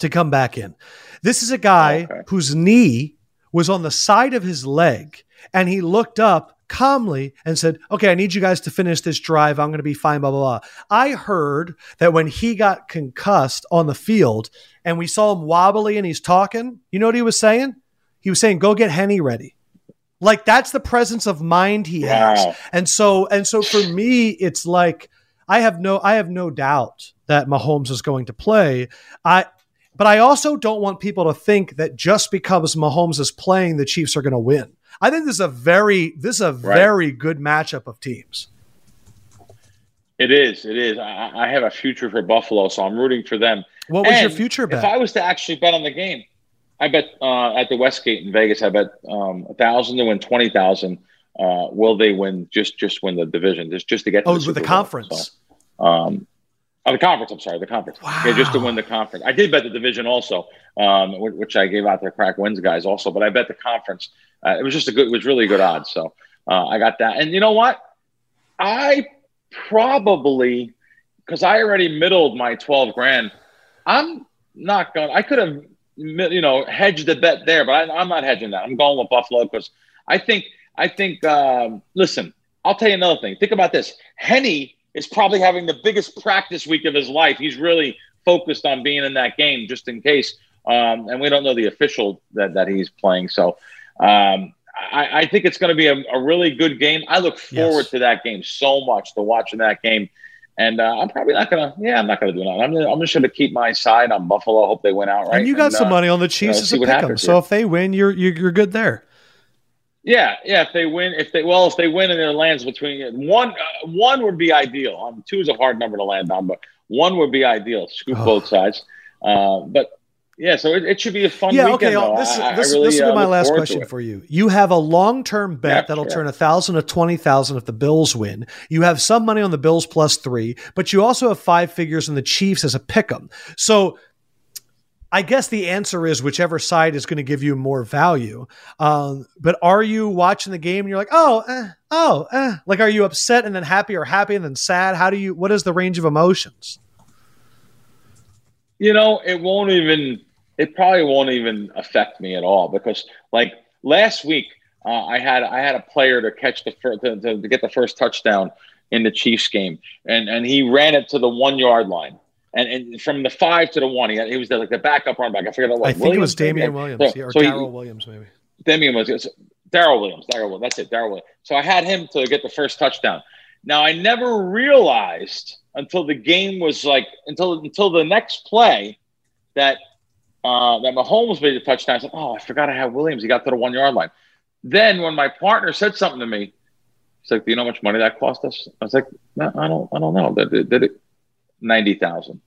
to come back in. This is a guy Okay. whose knee was on the side of his leg, and he looked up calmly and said, Okay, I need you guys to finish this drive. I'm going to be fine, blah, blah, blah. I heard that when he got concussed on the field and we saw him wobbly and he's talking, you know what he was saying? He was saying, Go get Henne ready. Like that's the presence of mind he has. Wow. And so and so for me, it's like I have no I have no doubt that Mahomes is going to play. I but I also don't want people to think that just because Mahomes is playing, the Chiefs are going to win. I think this is a very this is a Right. very good matchup of teams. It is. It is. I, I have a future for Buffalo, so I'm rooting for them. What was your future bet? If I was to actually bet on the game, I bet uh, at the Westgate in Vegas. I bet um, a thousand to win twenty thousand. Uh, will they win? Just just win the division, just just to get to oh, the with the conference. So, um, oh, the conference. I'm sorry, the conference. Yeah, just to win the conference. I did bet the division also, um, which I gave out to crack wins guys also. But I bet the conference. Uh, it was just a good. It was really good odds. So uh, I got that. And you know what? I probably because I already middled my twelve grand. I'm not going. I could have, you know, hedged the bet there, but I, I'm not hedging that. I'm going with Buffalo because I think. I think. Um, listen, I'll tell you another thing. Think about this. Henne is probably having the biggest practice week of his life. He's really focused on being in that game just in case. Um, and we don't know the official that, that he's playing. So um, I, I think it's going to be a, a really good game. I look forward Yes. to that game so much, to watching that game. And uh, I'm probably not gonna. Yeah, I'm not gonna do that. I'm, gonna, I'm just gonna keep my side on Buffalo. Hope they win outright. and you got some uh, money on the Chiefs uh, as see a pick So if they win, you're you're, you're good there. Yeah, yeah. If they win, if they well, if they win and it lands between one, uh, one would be ideal. Um, two is a hard number to land on, but one would be ideal. Scoop Oh. both sides. Uh, but yeah, so it, it should be a fun yeah, weekend. okay. This, is, I- I really, this will uh, be my look last question for you. You have a long-term bet Yeah, that'll turn a thousand to twenty thousand if the Bills win. You have some money on the Bills plus three, but you also have five figures on the Chiefs as a pick 'em. So. I guess the answer is whichever side is going to give you more value. Um, but are you watching the game and you're like, oh, eh, oh, eh. like, are you upset and then happy or happy and then sad? How do you? What is the range of emotions? You know, it won't even. It probably won't even affect me at all because, like last week, uh, I had I had a player to catch the first to, to, to get the first touchdown in the Chiefs game, and and he ran it to the one yard line, and, and from the five to the one, he, had, he was the, like the backup running back. I forget what. I think it was Williams? Damian Williams So- or so Darrel Williams, maybe. Damian was Darrel Williams. Darrel Williams. That's it. Darrel Williams. So I had him to get the first touchdown. Now I never realized until the game was like until until the next play that uh, that Mahomes made the touchdown. I said, "Oh, I forgot I had Williams. He got to the one yard line." Then when my partner said something to me, He's like, "Do you know how much money that cost us?" I was like, no, "I don't, I don't know." Did, did it ninety thousand?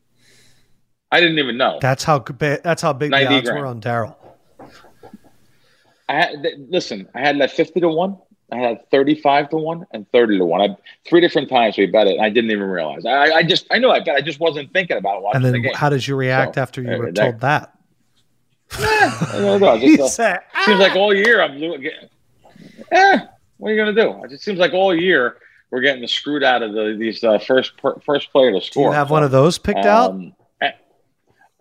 I didn't even know. That's how that's how big the 90 odds grand. were on Darrel. I had, listen. I had that fifty to one. I had thirty-five to one and thirty to one. I three different times we bet it. And I didn't even realize. I, I just I knew I bet. I just wasn't thinking about it watching And the then game. how did you react So, after you uh, were that- told that? I don't know, just, uh, said, seems like all year I'm doing. Eh, what are you gonna do? It just seems like all year we're getting screwed out of the, these uh, first per, first player to score. "Do you have So, one of those picked out?" um, eh,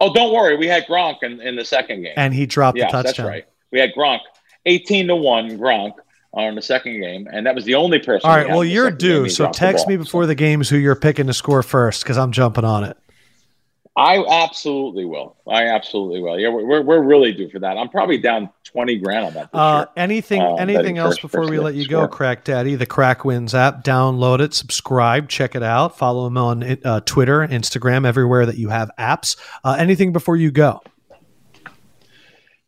oh, don't worry. We had Gronk in, in the second game. And he dropped yes, the that's right. We had Gronk, eighteen to one Gronk on the second game, and that was the only person. All right, we Well, you're due. So text me before the games who you're picking to score first because I'm jumping on it. I absolutely will. I absolutely will. Yeah, we're, we're, really due for that. I'm probably down twenty grand on that Uh, anything Um, anything else before we let you go. Krack Daddy? The Crack Wins app. Download it, subscribe, check it out. Follow him on uh, Twitter, Instagram, everywhere that you have apps. Uh, anything before you go?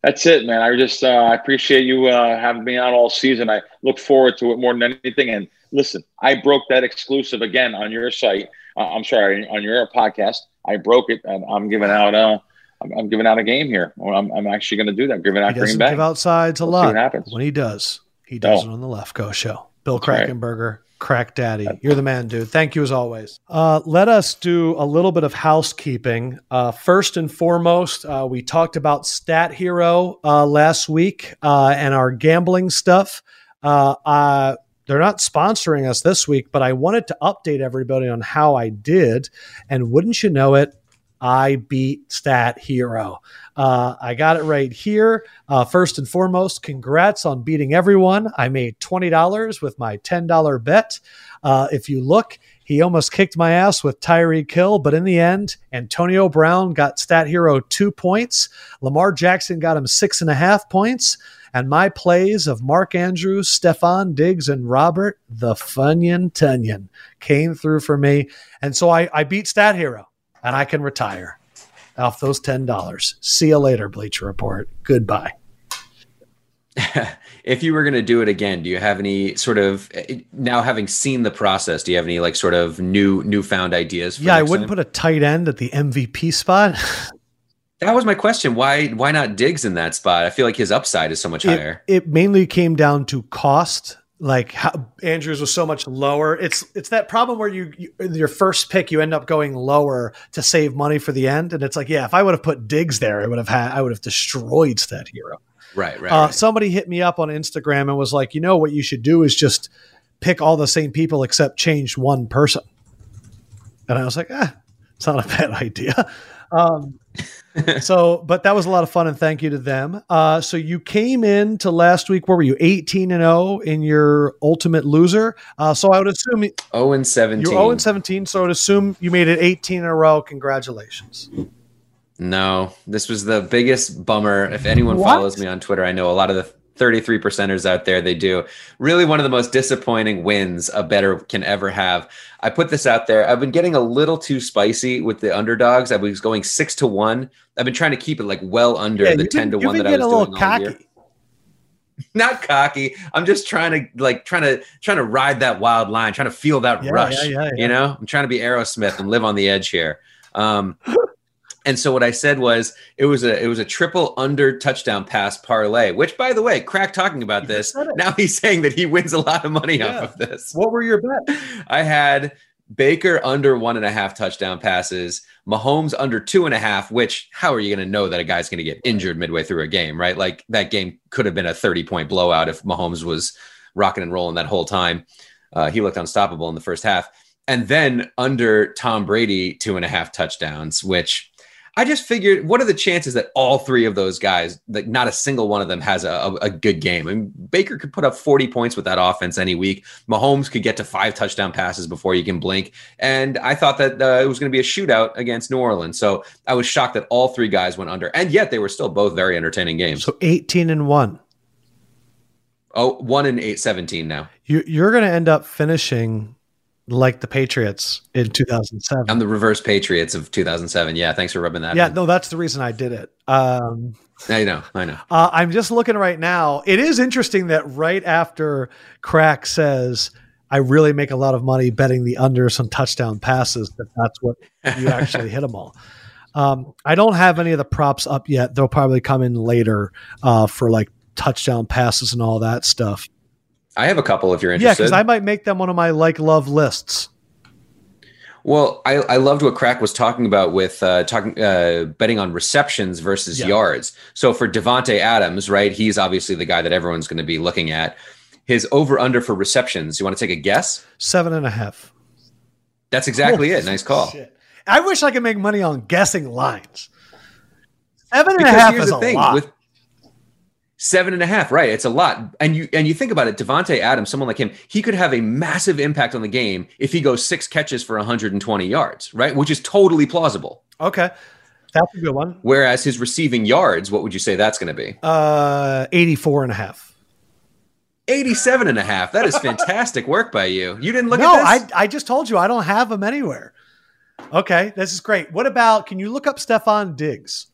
That's it, man. I just uh, I appreciate you uh, having me on all season. I look forward to it more than anything. And listen, I broke that exclusive again on your site. Uh, I'm sorry, on your podcast. I broke it, and I'm giving out. Uh, I'm, I'm giving out a game here. I'm, I'm actually going to do that. I'm giving out He Green Bay. give out sides a We'll see lot. what happens. When he does, he does No. it on the Lefkoe Show. Bill. Krackomberger, Krack Daddy. You're the man, dude. Thank you as always. Uh, let us do a little bit of housekeeping. Uh, first and foremost, uh, we talked about Stat Hero uh, last week uh, and our gambling stuff. Uh, uh, they're not sponsoring us this week, but I wanted to update everybody on how I did. And wouldn't you know it, I beat Stat Hero. Uh, I got it right here. Uh, first and foremost, congrats on beating everyone. I made $20 with my $10 bet. Uh, if you look, he almost kicked my ass with Tyreek Hill, but in the end, Antonio Brown got Stat Hero two points. Lamar Jackson got him six and a half points. And my plays of Mark Andrews, Stefon Diggs, and Robert the Funyon Tonyan came through for me. And so I, I beat Stat Hero and I can retire off those $10. See you later, Bleacher Report. Goodbye. if you were going to do it again, do you have any sort of now having seen the process? Do you have any like sort of new newfound ideas? For Yeah, I wouldn't time? put a tight end at the MVP spot. That was my question. Why why not Diggs in that spot? I feel like his upside is so much it, higher. it mainly came down to cost. Like how, Andrews was so much lower. It's it's that problem where you, you your first pick you end up going lower to save money for the end, and it's like yeah, if I would have put Diggs there, I would have had I would have destroyed Stat Hero. Right, right. Uh, right. Somebody hit me up on Instagram and was like, you know what you should do is just pick all the same people except change one person. And I was like, ah, it's not a bad idea. Um, so, but that was a lot of fun, and thank you to them. Uh, so you came in to last week. Where were you? Eighteen and zero in your ultimate loser. Uh, so I would assume you- Oh and seventeen. you're zero and seventeen. So I would assume you made it eighteen in a row. Congratulations. No, this was the biggest bummer. If anyone What? follows me on Twitter, I know a lot of the 33 percenters out there, they do. Really one of the most disappointing wins a better can ever have. I put this out there. I've been getting a little too spicy with the underdogs. I was going six to one. I've been trying to keep it like well under Yeah, the 10 been- to one that I was doing all year. cocky. Not cocky. I'm just trying to like trying to trying to ride that wild line, trying to feel that Yeah, rush. yeah. You know, I'm trying to be Aerosmith and live on the edge here. Um, and so what I said was it was a it was a triple under touchdown pass parlay. Which, by the way, Krack talking about You this. just said it. Now he's saying that he wins a lot of money Yeah. off of this. What were your bets? I had Baker under one and a half touchdown passes, Mahomes under two and a half, which how are you going to know that a guy's going to get injured midway through a game, right? Like that game could have been a 30 point blowout if Mahomes was rocking and rolling that whole time. Uh, he looked unstoppable in the first half. And then under Tom Brady, two and a half touchdowns, which I just figured, what are the chances that all three of those guys, like not a single one of them has a, a, good game? I mean, Baker could put up 40 points with that offense any week. Mahomes could get to five touchdown passes before you can blink. And I thought that uh, it was going to be a shootout against New Orleans. So I was shocked that all three guys went under. And yet they were still both very entertaining games. So eighteen and one. oh, one and eight, 17 now. You, you're going to end up finishing like the Patriots in 2007. I'm the reverse Patriots of 2007. Yeah. Thanks for rubbing that yeah, in. no, that's the reason I did it. Um, I know. I know. uh, I'm just looking right now. It is interesting that right after Krack says, I really make a lot of money betting the under some touchdown passes. That that's what you actually hit them all. Um, I don't have any of the props up yet. They'll probably come in later uh, for like touchdown passes and all that stuff. I have a couple if you're interested. Yeah, because I might make them one of my like love lists. Well, I, I loved what Krack was talking about with uh, talking uh, betting on receptions versus Yeah. yards. So for Davante Adams, right? He's obviously the guy that everyone's going to be looking at. His over under for receptions. You want to take a guess? Seven and a half. That's exactly it. Nice call. Shit. I wish I could make money on guessing lines. Seven and a Because half here's is a thing lot. with seven and a half, right? It's a lot. And you and you think about it, Davante Adams, someone like him, he could have a massive impact on the game if he goes six catches for 120 yards, right? Which is totally plausible. okay. That's a good one. Whereas his receiving yards, what would you say that's going to be? Uh, 84 and a half. 87 and a half. That is fantastic work by you. You didn't look no, at this? I, I just told you I don't have them anywhere. Okay, this is great. What about, can you look up Stefon Diggs?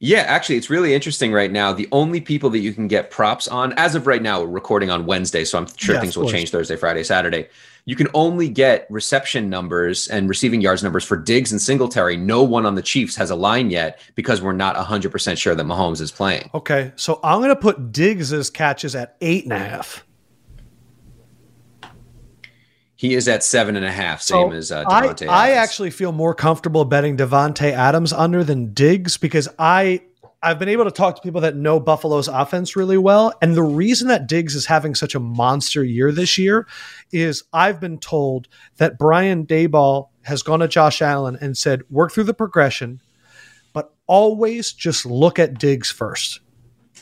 Yeah, actually, it's really interesting right now. The only people that you can get props on, as of right now, we're recording on Wednesday, so I'm sure Yeah, things will change Thursday, Friday, Saturday. You can only get reception numbers and receiving yards numbers for Diggs and Singletary. No one on the Chiefs has a line yet because we're not 100% sure that Mahomes is playing. Okay, so I'm going to put Diggs's catches at eight and a half. He is at seven and a half, same as uh, I, Davante I Adams. actually feel more comfortable betting Davante Adams under than Diggs because I I've been able to talk to people that know Buffalo's offense really well, and the reason that Diggs is having such a monster year this year is I've been told that Brian Daboll has gone to Josh Allen and said work through the progression, but always just look at Diggs first,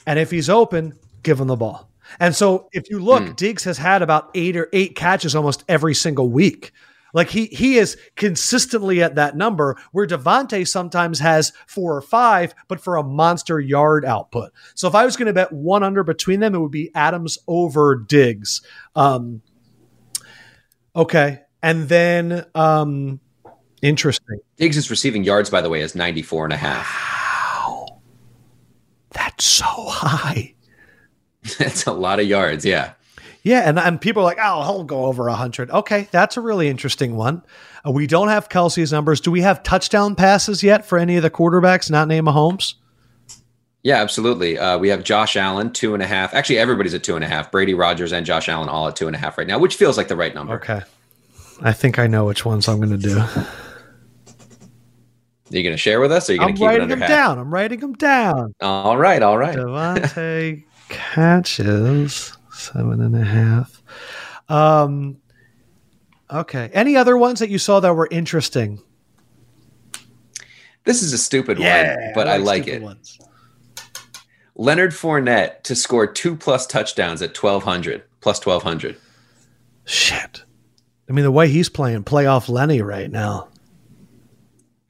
and if he's open, give him the ball. And so if you look, Diggs has had about eight or eight catches almost every single week. Like he he is consistently at that number where Davante sometimes has four or five, but for a monster yard output. So if I was going to bet one under between them, it would be Adams over Diggs. Um, okay, and then um, interesting. Diggs' is receiving yards, by the way, is 94 and a half. Wow, that's so high. That's a lot of yards, yeah. Yeah, and, and people are like, oh, he'll go over 100. Okay, that's a really interesting one. Uh, we don't have Kelce's numbers. Do we have touchdown passes yet for any of the quarterbacks not named Mahomes? Yeah, absolutely. Uh, we have Josh Allen, two and a half. Actually, everybody's at two and a half. Brady Rodgers and Josh Allen all at two and a half right now, which feels like the right number. Okay. I think I know which ones I'm going to do. Are you going to share with us or are you going to keep it writing them half? down. I'm writing them down. All right, all right. Davante catches seven and a half. Um, okay. Any other ones that you saw that were interesting? This is a stupid one, but I like it. Ones. Leonard Fournette to score two plus touchdowns at 1,200, plus 1,200. Shit. I mean, the way he's playing playoff Lenny right now.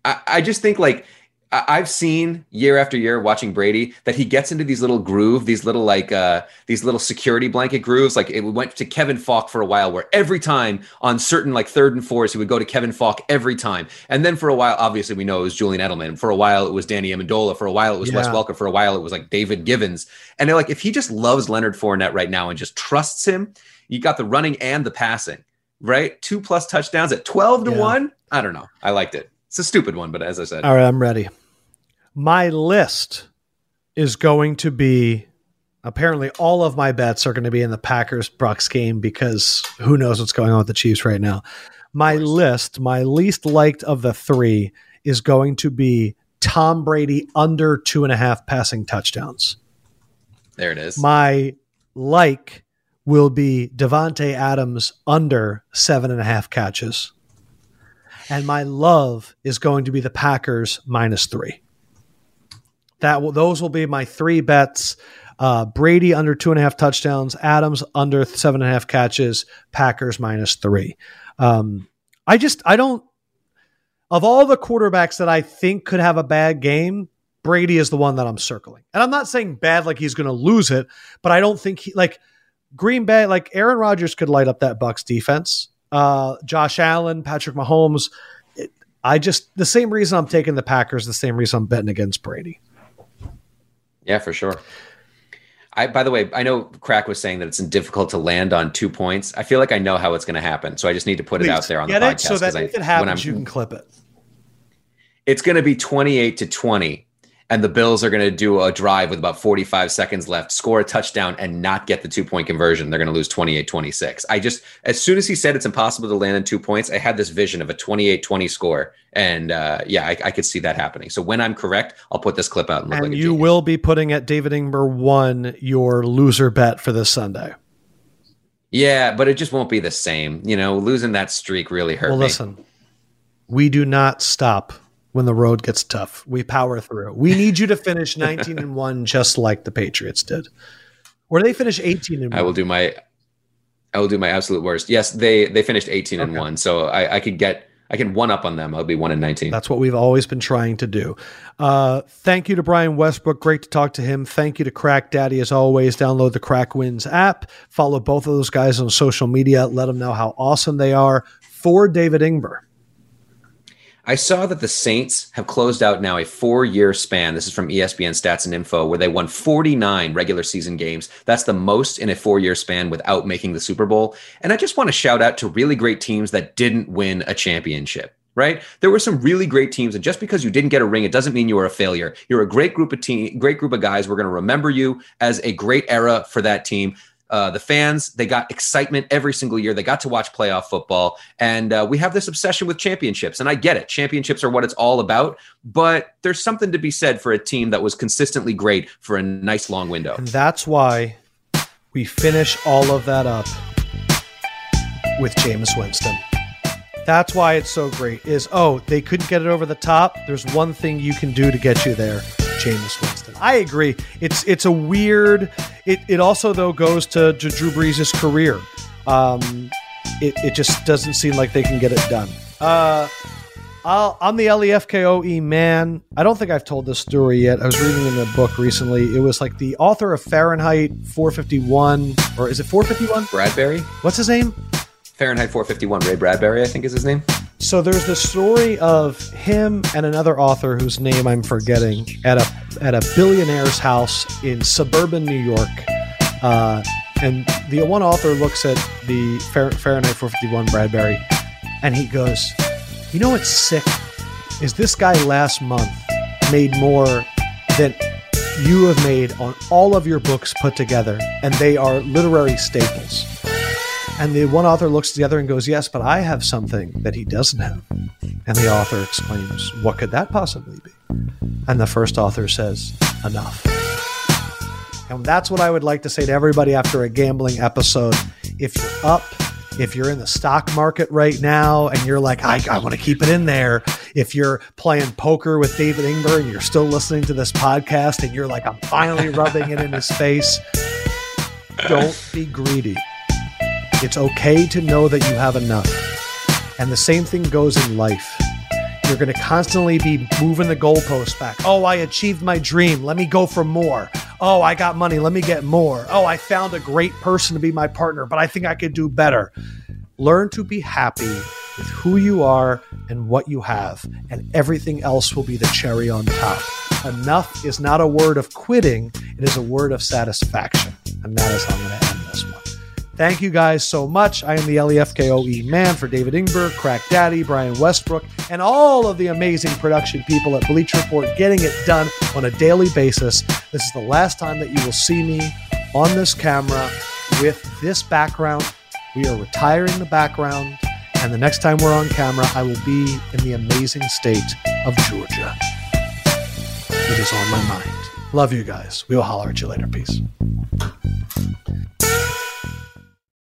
I, I just think like I've seen year after year watching Brady that he gets into these little groove, these little like uh these little security blanket grooves. Like it went to Kevin Faulk for a while, where every time on certain like third and fours, he would go to Kevin Faulk every time. And then for a while, obviously we know it was Julian Edelman. For a while it was Danny Amendola. For a while it was Wes Welker. For a while it was like David Givens. And they're like, if he just loves Leonard Fournette right now and just trusts him, you got the running and the passing, right? Two plus touchdowns at 12 to Yeah. 1. I don't know. I liked it. It's a stupid one, but as I said, All right, I'm ready. My list is going to be apparently all of my bets are going to be in the Packers Bucs game because who knows what's going on with the Chiefs right now. My list, my least liked of the three, is going to be Tom Brady under two and a half passing touchdowns. there it is. My like will be Davante Adams under seven and a half catches. And my love is going to be the Packers minus three. That will, those will be my three bets. Uh, Brady under two and a half touchdowns, Adams under seven and a half catches, Packers minus three. Um, I just I don't of all the quarterbacks that I think could have a bad game, Brady is the one that I'm circling. And I'm not saying bad like he's going to lose it, but I don't think he like Green Bay like Aaron Rodgers could light up that Bucs defense. Uh, Josh Allen, Patrick Mahomes. It, I just the same reason I'm taking the Packers, the same reason I'm betting against Brady. Yeah, for sure. I, by the way, I know Krack was saying that it's difficult to land on two points. I feel like I know how it's going to happen, so I just need to put Please, it out there on the it podcast. so that I- if it happens, you can clip it. it's going to be 28 to 20 and the bills are going to do a drive with about 45 seconds left score a touchdown and not get the two point conversion. They're going to lose 28-26 i just as soon as he said it's impossible to land in two points i had this vision of a 28-20 score and uh, yeah I, I could see that happening. So when i'm correct i'll put this clip out and look And like you will be putting at David Ingber one your loser bet for this Sunday. yeah but it just won't be the same. You know losing that streak really hurt Well, me. listen, we do not stop when the road gets tough. We power through. We need you to finish 19 and 1 just like the Patriots did. Or they finish 18 and 1. i will do my i will do my absolute worst yes they they finished 18 and 1 so i i could get i can one up on them i'll be 1 in 19 That's what we've always been trying to do. Uh, thank you to Brian Westbrook. Great to talk to him. Thank you to Krack Daddy. As always, download the Krack Wins app. Follow both of those guys on social media. Let them know how awesome they are. For David Ingber. I saw that the Saints have closed out now a four year span. This is from ESPN Stats and Info, where they won 49 regular season games. That's the most in a four year span without making the Super Bowl. And I just want to shout out to really great teams that didn't win a championship. Right? There were some really great teams, and just because you didn't get a ring, it doesn't mean you were a failure. You're a great group of team, great group of guys. We're going to remember you as a great era for that team. Uh, the fans, they got excitement every single year. They got to watch playoff football. And uh, we have this obsession with championships. And I get it. Championships are what it's all about. But there's something to be said for a team that was consistently great for a nice long window. And that's why we finish all of that up with Jameis Winston. That's why it's so great. Is oh, they couldn't get it over the top. There's one thing you can do to get you there, Jameis Winston. I agree. It's it's a weird. It it also though goes to, to Drew Brees' career. Um, it it just doesn't seem like they can get it done. Uh, I'll, I'm the LEFKOE E man. I don't think I've told this story yet. I was reading in a book recently. It was like the author of Fahrenheit 451, or is it 451? Bradbury? What's his name? Fahrenheit 451. Ray Bradbury, I think is his name. So there's the story of him and another author whose name I'm forgetting at a at a billionaire's house in suburban New York. Uh, and the one author looks at the Fahr- Fahrenheit 451 Bradbury, and he goes, "You know what's sick is this guy last month made more than you have made on all of your books put together, and they are literary staples." And the one author looks at the other and goes, Yes, but I have something that he doesn't have. And the author exclaims, What could that possibly be? And the first author says, Enough. And that's what I would like to say to everybody after a gambling episode. If you're up, if you're in the stock market right now and you're like, I, I want to keep it in there. If you're playing poker with David Ingber and you're still listening to this podcast and you're like, I'm finally rubbing it in his face, don't be greedy. It's okay to know that you have enough. And the same thing goes in life. You're going to constantly be moving the goalposts back. Oh, I achieved my dream. Let me go for more. Oh, I got money. Let me get more. Oh, I found a great person to be my partner, but I think I could do better. Learn to be happy with who you are and what you have, and everything else will be the cherry on top. Enough is not a word of quitting, it is a word of satisfaction. And that is how I'm going to end this one. Thank you guys so much. I am the LEFKOE man for David Ingber, Krack Daddy, Brian Westbrook, and all of the amazing production people at Bleach Report getting it done on a daily basis. This is the last time that you will see me on this camera with this background. We are retiring the background, and the next time we're on camera, I will be in the amazing state of Georgia. It is on my mind. Love you guys. We'll holler at you later. Peace.